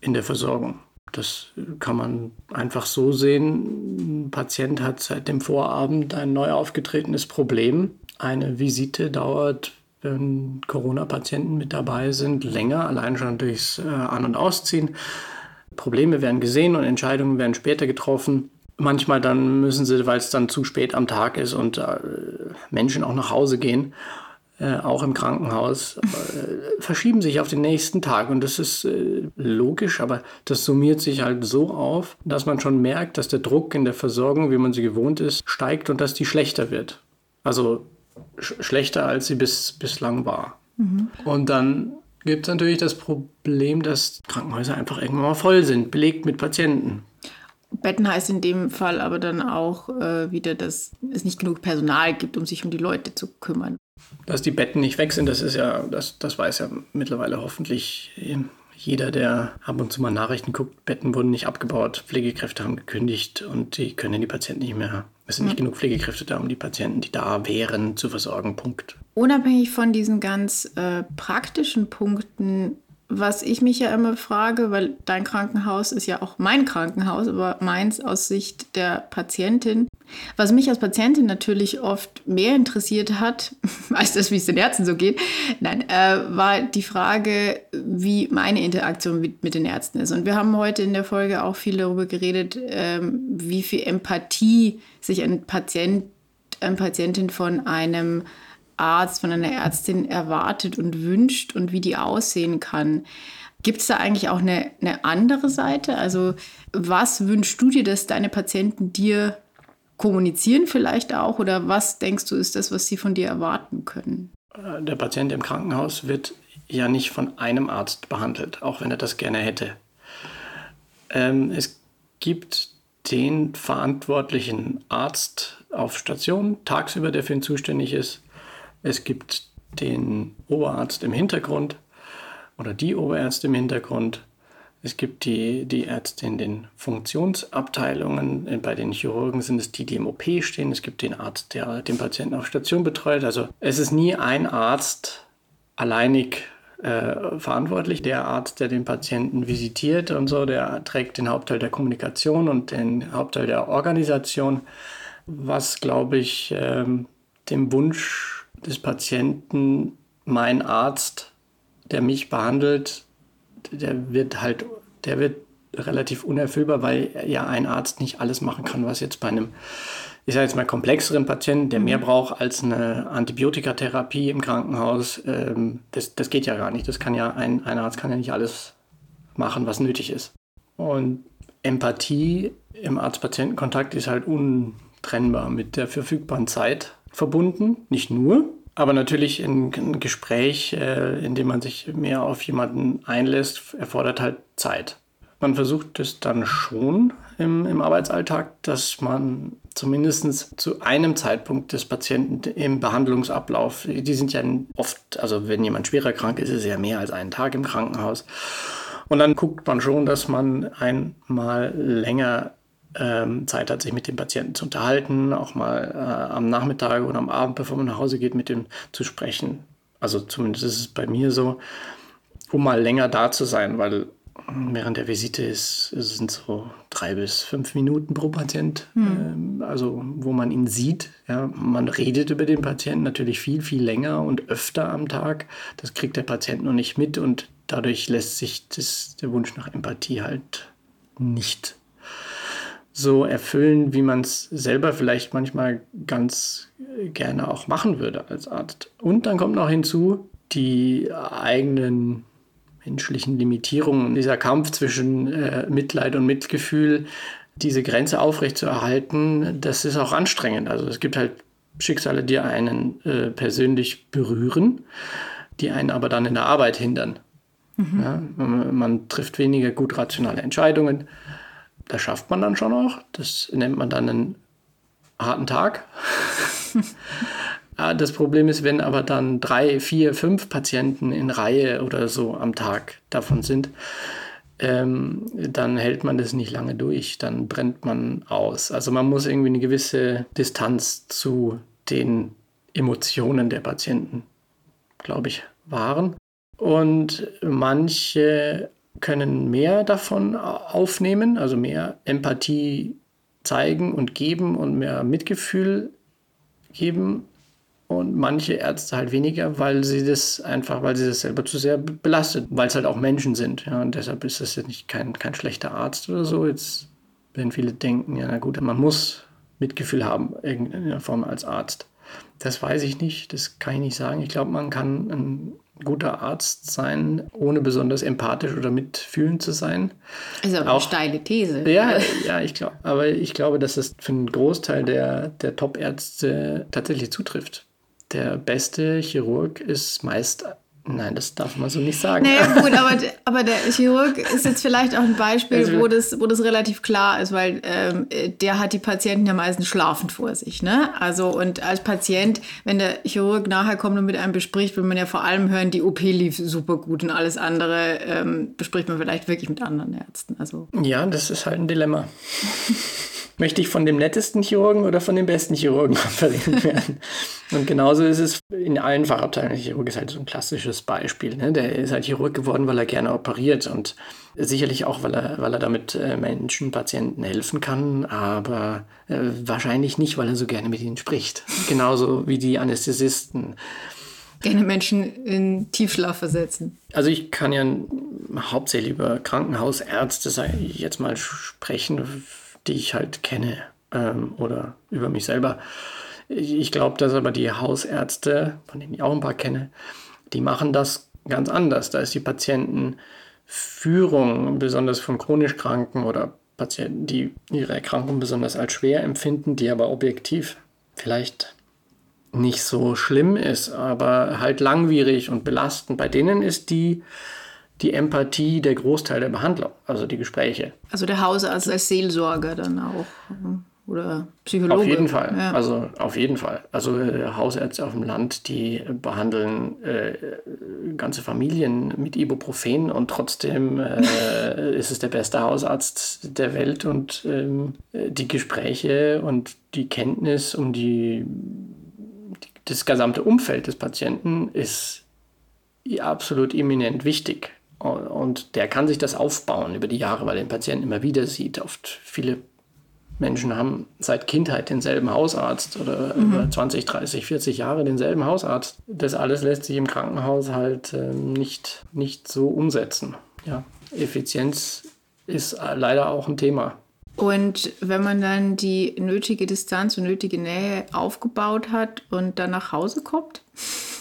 in der Versorgung. Das kann man einfach so sehen. Ein Patient hat seit dem Vorabend ein neu aufgetretenes Problem. Eine Visite dauert, wenn Corona-Patienten mit dabei sind, länger, allein schon durchs äh, An- und Ausziehen. Probleme werden gesehen und Entscheidungen werden später getroffen. Manchmal dann müssen sie, weil es dann zu spät am Tag ist und äh, Menschen auch nach Hause gehen, äh, auch im Krankenhaus, äh, verschieben sich auf den nächsten Tag. Und das ist äh, logisch, aber das summiert sich halt so auf, dass man schon merkt, dass der Druck in der Versorgung, wie man sie gewohnt ist, steigt und dass die schlechter wird. Also sch schlechter, als sie bis, bislang war. Und dann gibt es natürlich das Problem, dass Krankenhäuser einfach irgendwann mal voll sind, belegt mit Patienten. Betten heißt in dem Fall aber dann auch äh, wieder, dass es nicht genug Personal gibt, um sich um die Leute zu kümmern. Dass die Betten nicht weg sind, das ist ja, das, das weiß ja mittlerweile hoffentlich jeder, der ab und zu mal Nachrichten guckt. Betten wurden nicht abgebaut, Pflegekräfte haben gekündigt und die können die Patienten nicht mehr. Es sind nicht genug Pflegekräfte da, um die Patienten, die da wären, zu versorgen. Punkt. Unabhängig von diesen ganz äh, praktischen Punkten, was ich mich ja immer frage, weil dein Krankenhaus ist ja auch mein Krankenhaus, aber meins aus Sicht der Patientin. Was mich als Patientin natürlich oft mehr interessiert hat, [LAUGHS] als das, wie es den Ärzten so geht, nein, äh, war die Frage, wie meine Interaktion mit, mit den Ärzten ist. Und wir haben heute in der Folge auch viel darüber geredet, ähm, wie viel Empathie sich ein Patient, eine Patientin von einem Arzt, von einer Ärztin erwartet und wünscht und wie die aussehen kann. Gibt es da eigentlich auch eine, eine andere Seite? Also was wünschst du dir, dass deine Patienten dir kommunizieren vielleicht auch? Oder was denkst du ist das, was sie von dir erwarten können? Der Patient im Krankenhaus wird ja nicht von einem Arzt behandelt, auch wenn er das gerne hätte. Ähm, es gibt den verantwortlichen Arzt auf Station tagsüber, der für ihn zuständig ist. Es gibt den Oberarzt im Hintergrund oder die Oberärzte im Hintergrund. Es gibt die, die Ärzte in den Funktionsabteilungen. Bei den Chirurgen sind es die, die im OP stehen. Es gibt den Arzt, der den Patienten auf Station betreut. Also es ist nie ein Arzt alleinig äh, verantwortlich. Der Arzt, der den Patienten visitiert und so, der trägt den Hauptteil der Kommunikation und den Hauptteil der Organisation, was, glaube ich, ähm, dem Wunsch des Patienten, mein Arzt, der mich behandelt, der wird halt, der wird relativ unerfüllbar, weil ja ein Arzt nicht alles machen kann, was jetzt bei einem ich sage jetzt mal, komplexeren Patienten, der mehr mhm. braucht als eine Antibiotikatherapie im Krankenhaus, ähm, das, das geht ja gar nicht. Das kann ja, ein, ein Arzt kann ja nicht alles machen, was nötig ist. Und Empathie im Arzt-Patienten-Kontakt ist halt untrennbar mit der verfügbaren Zeit verbunden. Nicht nur, aber natürlich ein, Gespräch, äh, in dem man sich mehr auf jemanden einlässt, erfordert halt Zeit. Man versucht es dann schon im, im Arbeitsalltag, dass man zumindest zu einem Zeitpunkt des Patienten im Behandlungsablauf, die sind ja oft, also wenn jemand schwerer krank ist, ist es ja mehr als einen Tag im Krankenhaus. Und dann guckt man schon, dass man einmal länger ähm, Zeit hat, sich mit dem Patienten zu unterhalten, auch mal äh, am Nachmittag oder am Abend, bevor man nach Hause geht, mit dem zu sprechen. Also zumindest ist es bei mir so, um mal länger da zu sein, weil während der Visite ist, es sind so drei bis fünf Minuten pro Patient, hm. also wo man ihn sieht. Ja, man redet über den Patienten natürlich viel, viel länger und öfter am Tag. Das kriegt der Patient noch nicht mit und dadurch lässt sich das, der Wunsch nach Empathie halt nicht so erfüllen, wie man es selber vielleicht manchmal ganz gerne auch machen würde als Arzt. Und dann kommt noch hinzu, die eigenen menschlichen Limitierungen, dieser Kampf zwischen äh, Mitleid und Mitgefühl, diese Grenze aufrechtzuerhalten, das ist auch anstrengend. Also es gibt halt Schicksale, die einen äh, persönlich berühren, die einen aber dann in der Arbeit hindern. Mhm. Ja, man, man, trifft weniger gut rationale Entscheidungen. Das schafft man dann schon auch. Das nennt man dann einen harten Tag. [LAUGHS] Ah, das Problem ist, wenn aber dann drei, vier, fünf Patienten in Reihe oder so am Tag davon sind, ähm, dann hält man das nicht lange durch, dann brennt man aus. Also man muss irgendwie eine gewisse Distanz zu den Emotionen der Patienten, glaube ich, wahren. Und manche können mehr davon aufnehmen, also mehr Empathie zeigen und geben und mehr Mitgefühl geben und manche Ärzte halt weniger, weil sie das einfach, weil sie das selber zu sehr belastet, weil es halt auch Menschen sind. Ja, und deshalb ist das jetzt nicht kein, kein schlechter Arzt oder so. Jetzt werden viele denken, ja, na gut, man muss Mitgefühl haben, in irgendeiner Form als Arzt. Das weiß ich nicht, das kann ich nicht sagen. Ich glaube, man kann ein guter Arzt sein, ohne besonders empathisch oder mitfühlend zu sein. Also auch eine steile These. Ja, ja, ich glaube, aber ich glaube, dass das für einen Großteil der, der Top-Ärzte tatsächlich zutrifft der beste Chirurg ist meist Nein, das darf man so nicht sagen. Naja, [LAUGHS] gut, aber, aber der Chirurg ist jetzt vielleicht auch ein Beispiel, also, wo, das, wo das relativ klar ist, weil ähm, der hat die Patienten ja meistens schlafend vor sich. Ne? Also, und als Patient, wenn der Chirurg nachher kommt und mit einem bespricht, will man ja vor allem hören, die OP lief super gut und alles andere ähm, bespricht man vielleicht wirklich mit anderen Ärzten. Also. Ja, das ist halt ein Dilemma. [LAUGHS] möchte ich von dem nettesten Chirurgen oder von dem besten Chirurgen [LAUGHS] operiert werden? Und genauso ist es in allen Fachabteilungen. Der Chirurg ist halt so ein klassisches Beispiel. Ne? Der ist halt Chirurg geworden, weil er gerne operiert und sicherlich auch, weil er, weil er damit äh, Menschen, Patienten helfen kann, aber äh, wahrscheinlich nicht, weil er so gerne mit ihnen spricht. Genauso wie die Anästhesisten. Gerne Menschen in Tiefschlaf versetzen. Also ich kann ja hauptsächlich über Krankenhausärzte, jetzt mal, sprechen die ich halt kenne ähm, oder über mich selber. Ich glaube, dass aber die Hausärzte, von denen ich auch ein paar kenne, die machen das ganz anders. Da ist die Patientenführung, besonders von chronisch Kranken oder Patienten, die ihre Erkrankung besonders als schwer empfinden, die aber objektiv vielleicht nicht so schlimm ist, aber halt langwierig und belastend. Bei denen ist die, die Empathie der Großteil der Behandlung, also die Gespräche. Also der Hausarzt als Seelsorger dann auch. Oder Psychologe. Auf jeden Fall. Ja. Also auf jeden Fall. Also äh, Hausärzte auf dem Land, die behandeln äh, ganze Familien mit Ibuprofen und trotzdem äh, [LAUGHS] ist es der beste Hausarzt der Welt und ähm, die Gespräche und die Kenntnis um die, die, das gesamte Umfeld des Patienten ist absolut eminent wichtig. Und der kann sich das aufbauen über die Jahre, weil er den Patienten immer wieder sieht. Oft viele Menschen haben seit Kindheit denselben Hausarzt oder mhm. über 20, 30, 40 Jahre denselben Hausarzt. Das alles lässt sich im Krankenhaus halt äh, nicht, nicht so umsetzen. Ja, Effizienz ist leider auch ein Thema. Und wenn man dann die nötige Distanz und nötige Nähe aufgebaut hat und dann nach Hause kommt?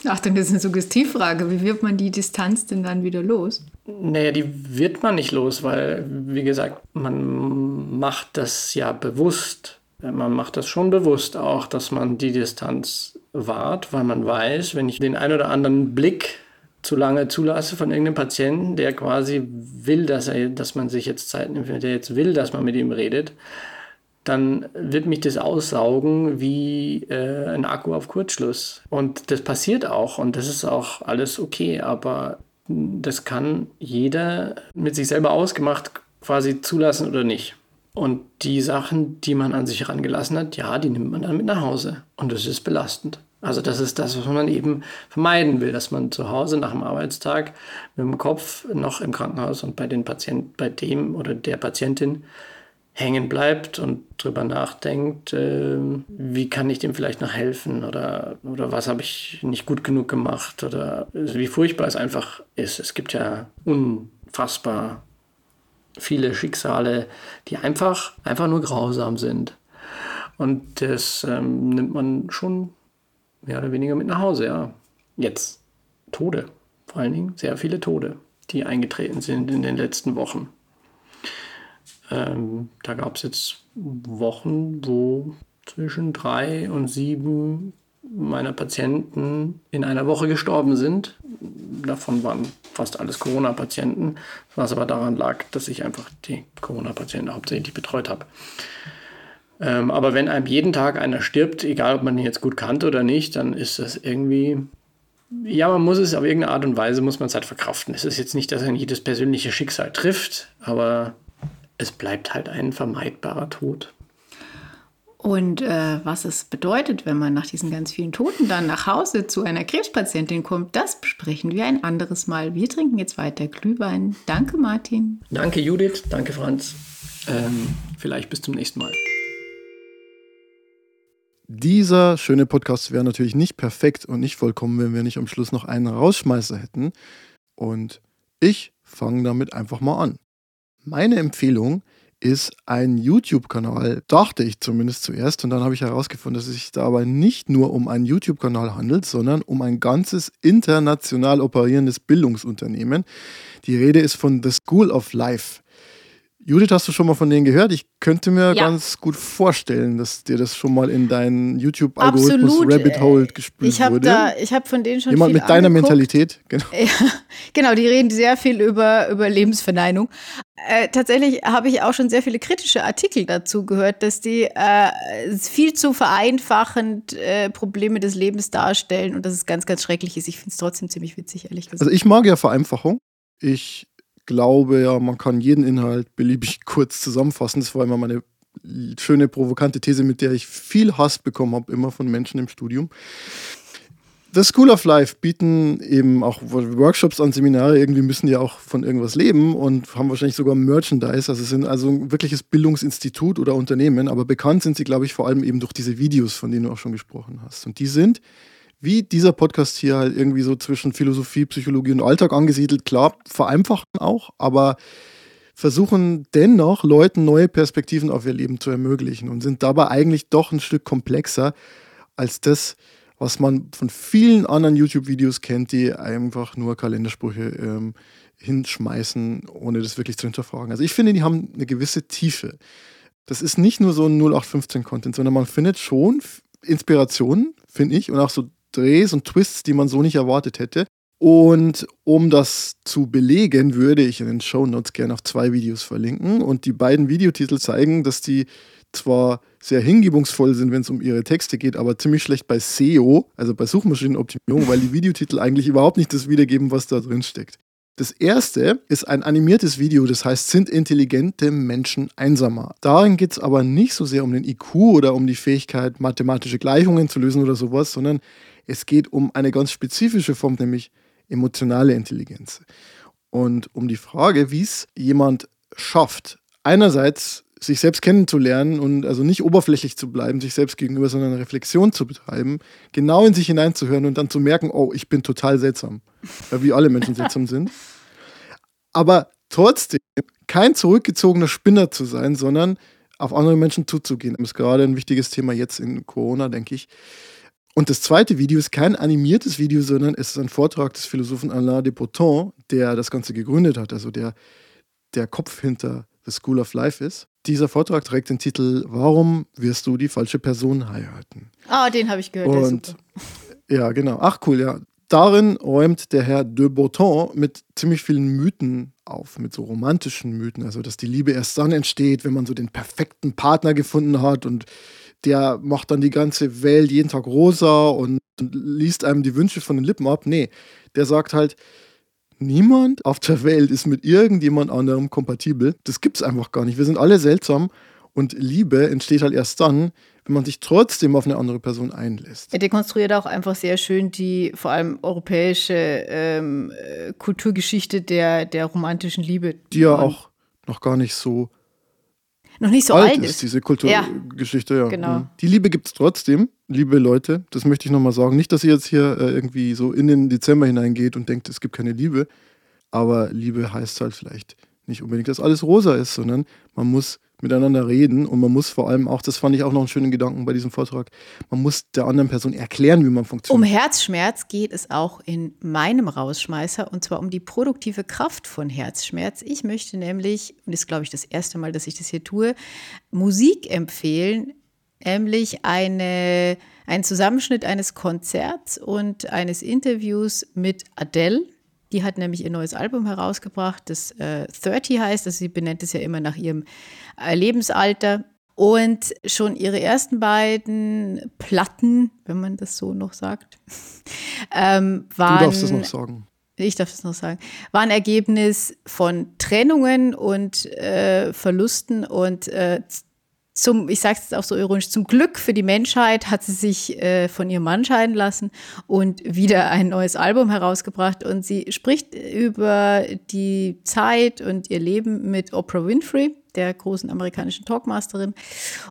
Achtung, das ist eine Suggestivfrage. Wie wird man die Distanz denn dann wieder los? Naja, die wird man nicht los, weil, wie gesagt, man macht das ja bewusst. Man macht das schon bewusst auch, dass man die Distanz wahrt, weil man weiß, wenn ich den ein oder anderen Blick zu lange zulasse von irgendeinem Patienten, der quasi will, dass, er, dass man sich jetzt Zeit nimmt, der jetzt will, dass man mit ihm redet, dann wird mich das aussaugen wie äh, ein Akku auf Kurzschluss. Und das passiert auch und das ist auch alles okay, aber das kann jeder mit sich selber ausgemacht quasi zulassen oder nicht. Und die Sachen, die man an sich herangelassen hat, ja, die nimmt man dann mit nach Hause. Und das ist belastend. Also das ist das, was man eben vermeiden will, dass man zu Hause nach dem Arbeitstag mit dem Kopf noch im Krankenhaus und bei den Patienten, bei dem oder der Patientin hängen bleibt und drüber nachdenkt, äh, wie kann ich dem vielleicht noch helfen oder, oder was habe ich nicht gut genug gemacht oder wie furchtbar es einfach ist. Es gibt ja unfassbar viele Schicksale, die einfach, einfach nur grausam sind. Und das ähm, nimmt man schon mehr oder weniger mit nach Hause, ja. Jetzt Tode, vor allen Dingen sehr viele Tode, die eingetreten sind in den letzten Wochen. Ähm, da gab es jetzt Wochen, wo zwischen drei und sieben meiner Patienten in einer Woche gestorben sind. Davon waren fast alles Corona-Patienten, was aber daran lag, dass ich einfach die Corona-Patienten hauptsächlich betreut habe. Ähm, aber wenn einem jeden Tag einer stirbt, egal ob man ihn jetzt gut kannte oder nicht, dann ist das irgendwie, ja, man muss es auf irgendeine Art und Weise, muss man es halt verkraften. Es ist jetzt nicht, dass er jedes persönliche Schicksal trifft, aber es bleibt halt ein vermeidbarer Tod. Und äh, was es bedeutet, wenn man nach diesen ganz vielen Toten dann nach Hause zu einer Krebspatientin kommt, das besprechen wir ein anderes Mal. Wir trinken jetzt weiter Glühwein. Danke, Martin. Danke, Judith. Danke, Franz. Ähm, vielleicht bis zum nächsten Mal. Dieser schöne Podcast wäre natürlich nicht perfekt und nicht vollkommen, wenn wir nicht am Schluss noch einen Rausschmeißer hätten. Und ich fange damit einfach mal an. Meine Empfehlung ist ein YouTube-Kanal, dachte ich zumindest zuerst. Und dann habe ich herausgefunden, dass es sich dabei nicht nur um einen YouTube-Kanal handelt, sondern um ein ganzes international operierendes Bildungsunternehmen. Die Rede ist von The School of Life. Judith, hast du schon mal von denen gehört? Ich könnte mir ja. ganz gut vorstellen, dass dir das schon mal in deinen YouTube-Algorithmus Rabbit Hole gespült ich wurde. Da, ich habe von denen schon Jemand mit deiner angeguckt. Mentalität, [LAUGHS] genau. Ja, genau, die reden sehr viel über, über Lebensverneinung. Äh, tatsächlich habe ich auch schon sehr viele kritische Artikel dazu gehört, dass die äh, viel zu vereinfachend äh, Probleme des Lebens darstellen und dass es ganz, ganz schrecklich ist. Ich finde es trotzdem ziemlich witzig, ehrlich gesagt. Also ich mag ja Vereinfachung. Ich glaube ja, man kann jeden Inhalt beliebig [LAUGHS] kurz zusammenfassen. Das war immer meine schöne provokante These, mit der ich viel Hass bekommen habe, immer von Menschen im Studium. The School of Life bieten eben auch Workshops an Seminare, irgendwie müssen die auch von irgendwas leben und haben wahrscheinlich sogar Merchandise. Also sind also ein wirkliches Bildungsinstitut oder Unternehmen, aber bekannt sind sie, glaube ich, vor allem eben durch diese Videos, von denen du auch schon gesprochen hast. Und die sind wie dieser Podcast hier halt irgendwie so zwischen Philosophie, Psychologie und Alltag angesiedelt. Klar, vereinfachen auch, aber versuchen dennoch Leuten neue Perspektiven auf ihr Leben zu ermöglichen und sind dabei eigentlich doch ein Stück komplexer als das, was man von vielen anderen YouTube-Videos kennt, die einfach nur Kalendersprüche ähm, hinschmeißen, ohne das wirklich zu hinterfragen. Also ich finde, die haben eine gewisse Tiefe. Das ist nicht nur so ein 0815-Content, sondern man findet schon Inspirationen, finde ich, und auch so Drehs und Twists, die man so nicht erwartet hätte. Und um das zu belegen, würde ich in den Show Notes gerne auf zwei Videos verlinken. Und die beiden Videotitel zeigen, dass die zwar sehr hingebungsvoll sind, wenn es um ihre Texte geht, aber ziemlich schlecht bei SEO, also bei Suchmaschinenoptimierung, weil die Videotitel eigentlich überhaupt nicht das wiedergeben, was da drin steckt. Das erste ist ein animiertes Video, das heißt, sind intelligente Menschen einsamer? Darin geht es aber nicht so sehr um den IQ oder um die Fähigkeit, mathematische Gleichungen zu lösen oder sowas, sondern es geht um eine ganz spezifische Form, nämlich emotionale Intelligenz. Und um die Frage, wie es jemand schafft, einerseits sich selbst kennenzulernen und also nicht oberflächlich zu bleiben, sich selbst gegenüber, sondern Reflexion zu betreiben, genau in sich hineinzuhören und dann zu merken, oh, ich bin total seltsam, wie alle Menschen seltsam sind. Aber trotzdem kein zurückgezogener Spinner zu sein, sondern auf andere Menschen zuzugehen. Das ist gerade ein wichtiges Thema jetzt in Corona, denke ich. Und das zweite Video ist kein animiertes Video, sondern es ist ein Vortrag des Philosophen Alain de Botton, der das Ganze gegründet hat, also der der Kopf hinter The School of Life ist. Dieser Vortrag trägt den Titel Warum wirst du die falsche Person heiraten? Ah, den habe ich gehört. Und ja, genau. Ach cool, ja. Darin räumt der Herr de Botton mit ziemlich vielen Mythen auf, mit so romantischen Mythen. Also, dass die Liebe erst dann entsteht, wenn man so den perfekten Partner gefunden hat und der macht dann die ganze Welt jeden Tag rosa und liest einem die Wünsche von den Lippen ab. Nee, der sagt halt, niemand auf der Welt ist mit irgendjemand anderem kompatibel. Das gibt es einfach gar nicht. Wir sind alle seltsam und Liebe entsteht halt erst dann, wenn man sich trotzdem auf eine andere Person einlässt. Er dekonstruiert auch einfach sehr schön die vor allem europäische ähm, äh, Kulturgeschichte der, der romantischen Liebe. Die ja auch noch gar nicht so noch nicht so alt, alt ist, ist. diese Kulturgeschichte, ja. Genau. Mhm. Die Liebe gibt es trotzdem, liebe Leute. Das möchte ich nochmal sagen. Nicht, dass ihr jetzt hier äh, irgendwie so in den Dezember hineingeht und denkt, es gibt keine Liebe. Aber Liebe heißt halt vielleicht nicht unbedingt, dass alles rosa ist, sondern man muss miteinander reden und man muss vor allem auch, das fand ich auch noch einen schönen Gedanken bei diesem Vortrag, man muss der anderen Person erklären, wie man funktioniert. Um Herzschmerz geht es auch in meinem Rausschmeißer und zwar um die produktive Kraft von Herzschmerz. Ich möchte nämlich, und das ist glaube ich das erste Mal, dass ich das hier tue, Musik empfehlen, nämlich eine, einen Zusammenschnitt eines Konzerts und eines Interviews mit Adele die hat nämlich ihr neues Album herausgebracht, das äh, 30 heißt. Also sie benennt es ja immer nach ihrem äh, Lebensalter. Und schon ihre ersten beiden Platten, wenn man das so noch sagt, [LAUGHS] ähm, waren. Du darfst es noch sagen. Ich darf es noch sagen. War ein Ergebnis von Trennungen und äh, Verlusten und äh, zum, ich sage es jetzt auch so ironisch, zum Glück für die Menschheit hat sie sich äh, von ihrem Mann scheiden lassen und wieder ein neues Album herausgebracht. Und sie spricht über die Zeit und ihr Leben mit Oprah Winfrey der großen amerikanischen Talkmasterin.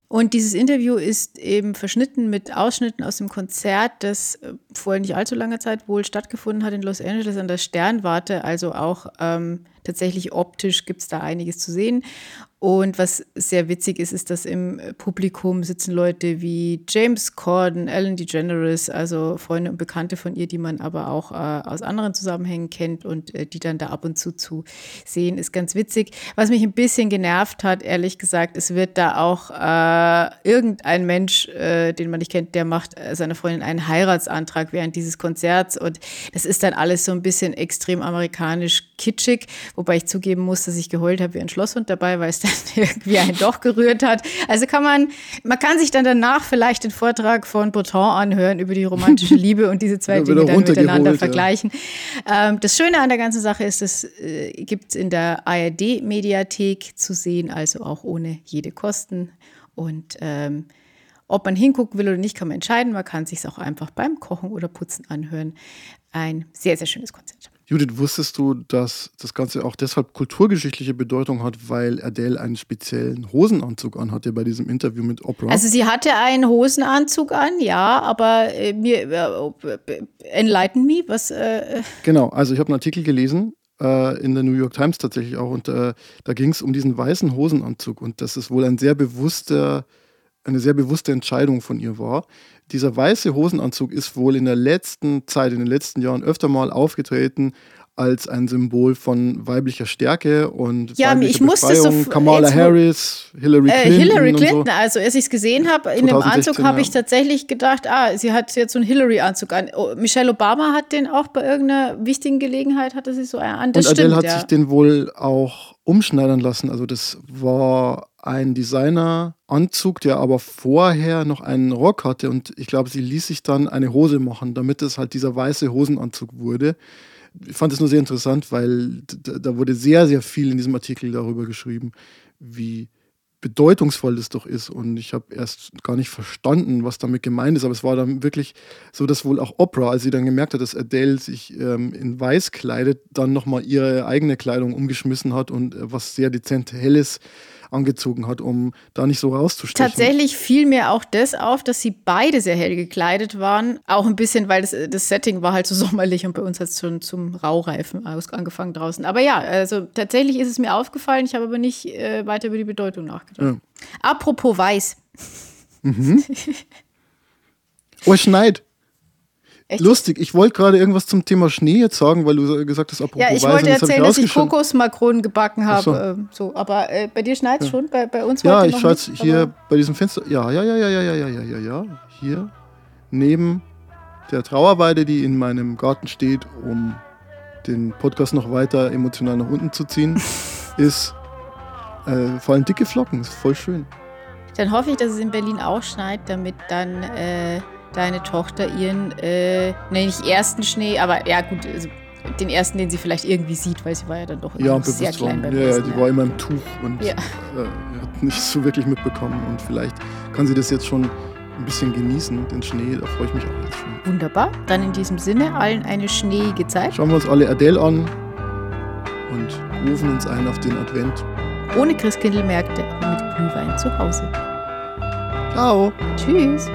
Und dieses Interview ist eben verschnitten mit Ausschnitten aus dem Konzert, das äh, vor nicht allzu langer Zeit wohl stattgefunden hat in Los Angeles an der Sternwarte. Also auch ähm, tatsächlich optisch gibt es da einiges zu sehen. Und was sehr witzig ist, ist, dass im Publikum sitzen Leute wie James Corden, Ellen DeGeneres, also Freunde und Bekannte von ihr, die man aber auch äh, aus anderen Zusammenhängen kennt und äh, die dann da ab und zu zu sehen, ist ganz witzig. Was mich ein bisschen genervt hat, ehrlich gesagt, es wird da auch äh, irgendein Mensch, äh, den man nicht kennt, der macht äh, seiner Freundin einen Heiratsantrag während dieses Konzerts und das ist dann alles so ein bisschen extrem amerikanisch kitschig, wobei ich zugeben muss, dass ich geheult habe wie ein Schlosshund dabei, weil es [LAUGHS] irgendwie einen doch gerührt hat. Also kann man, man kann sich dann danach vielleicht den Vortrag von Breton anhören über die romantische [LAUGHS] Liebe und diese zwei Dinge dann miteinander ja. vergleichen. Ähm, das Schöne an der ganzen Sache ist, es äh, gibt es in der ARD-Mediathek zu sehen, also auch ohne jede Kosten. Und ähm, ob man hingucken will oder nicht, kann man entscheiden. Man kann sich auch einfach beim Kochen oder Putzen anhören. Ein sehr, sehr schönes Konzert. Judith, wusstest du, dass das Ganze auch deshalb kulturgeschichtliche Bedeutung hat, weil Adele einen speziellen Hosenanzug anhatte bei diesem Interview mit Oprah? Also sie hatte einen Hosenanzug an, ja, aber äh, mir äh, enlighten me, was äh, Genau, also ich habe einen Artikel gelesen äh, in der New York Times tatsächlich auch und äh, da ging es um diesen weißen Hosenanzug und das ist wohl ein sehr bewusster eine sehr bewusste Entscheidung von ihr war. Dieser weiße Hosenanzug ist wohl in der letzten Zeit, in den letzten Jahren öfter mal aufgetreten als ein Symbol von weiblicher Stärke und Ja, ich musste so Kamala Harris, Hillary Äh, Clinton. Hillary und Clinton, So. also als ich es gesehen habe, in dem 2016, Anzug habe ja. ich tatsächlich gedacht, ah, sie hat jetzt so einen Hillary-Anzug an. Oh, Michelle Obama hat den auch bei irgendeiner wichtigen Gelegenheit, hatte sie so einen an. Das und Adele stimmt, hat ja. sich den wohl auch umschneidern lassen. Also das war ein Designeranzug, der aber vorher noch einen Rock hatte und ich glaube, sie ließ sich dann eine Hose machen, damit es halt dieser weiße Hosenanzug wurde. Ich fand es nur sehr interessant, weil da wurde sehr, sehr viel in diesem Artikel darüber geschrieben, wie bedeutungsvoll das doch ist. Und ich habe erst gar nicht verstanden, was damit gemeint ist. Aber es war dann wirklich so, dass wohl auch Oprah, als sie dann gemerkt hat, dass Adele sich ähm, in weiß kleidet, dann nochmal ihre eigene Kleidung umgeschmissen hat und äh, was sehr dezent Helles angezogen hat, um da nicht so rauszustechen. Tatsächlich fiel mir auch das auf, dass sie beide sehr hell gekleidet waren. Auch ein bisschen, weil das, das Setting war halt so [LAUGHS] sommerlich und bei uns hat es schon zum Raureifen angefangen draußen. Aber ja, also tatsächlich ist es mir aufgefallen. Ich habe aber nicht äh, weiter über die Bedeutung nachgedacht. Ja. Apropos weiß. [LAUGHS] Oh, es schneit. Echt? Lustig, ich wollte gerade irgendwas zum Thema Schnee jetzt sagen, weil du gesagt hast, apropos Ja, ich Weiß, wollte erzählen, dass ich. Kokosmakronen gebacken habe. so. ähm, so. Aber äh, bei dir schneit es schon, bei, bei uns Ja, ich schaue jetzt hier aber- bei diesem Fenster. Ja, ja, ja, ja, ja, ja, ja, ja, ja, ja. Hier neben der Trauerweide, die in meinem Garten steht, um den Podcast noch weiter emotional nach unten zu ziehen, [LAUGHS] ist äh, fallen dicke Flocken. Ist voll schön. Dann hoffe ich, dass es in Berlin auch schneit, damit dann äh, deine Tochter ihren, äh, nee, nicht ersten Schnee, aber ja gut, also den ersten, den sie vielleicht irgendwie sieht, weil sie war ja dann doch Ja, sehr klein beim Ja, ja, die war immer im Tuch und Ja. äh, hat nicht so wirklich mitbekommen. Und vielleicht kann sie das jetzt schon ein bisschen genießen, den Schnee. Da freue ich mich auch jetzt schon. Wunderbar. Dann in diesem Sinne allen eine schneeige Zeit. Schauen wir uns alle Adele an und rufen uns ein auf den Advent. Ohne Christkindlmärkte, aber mit Glühwein zu Hause. Ciao! Tschüss.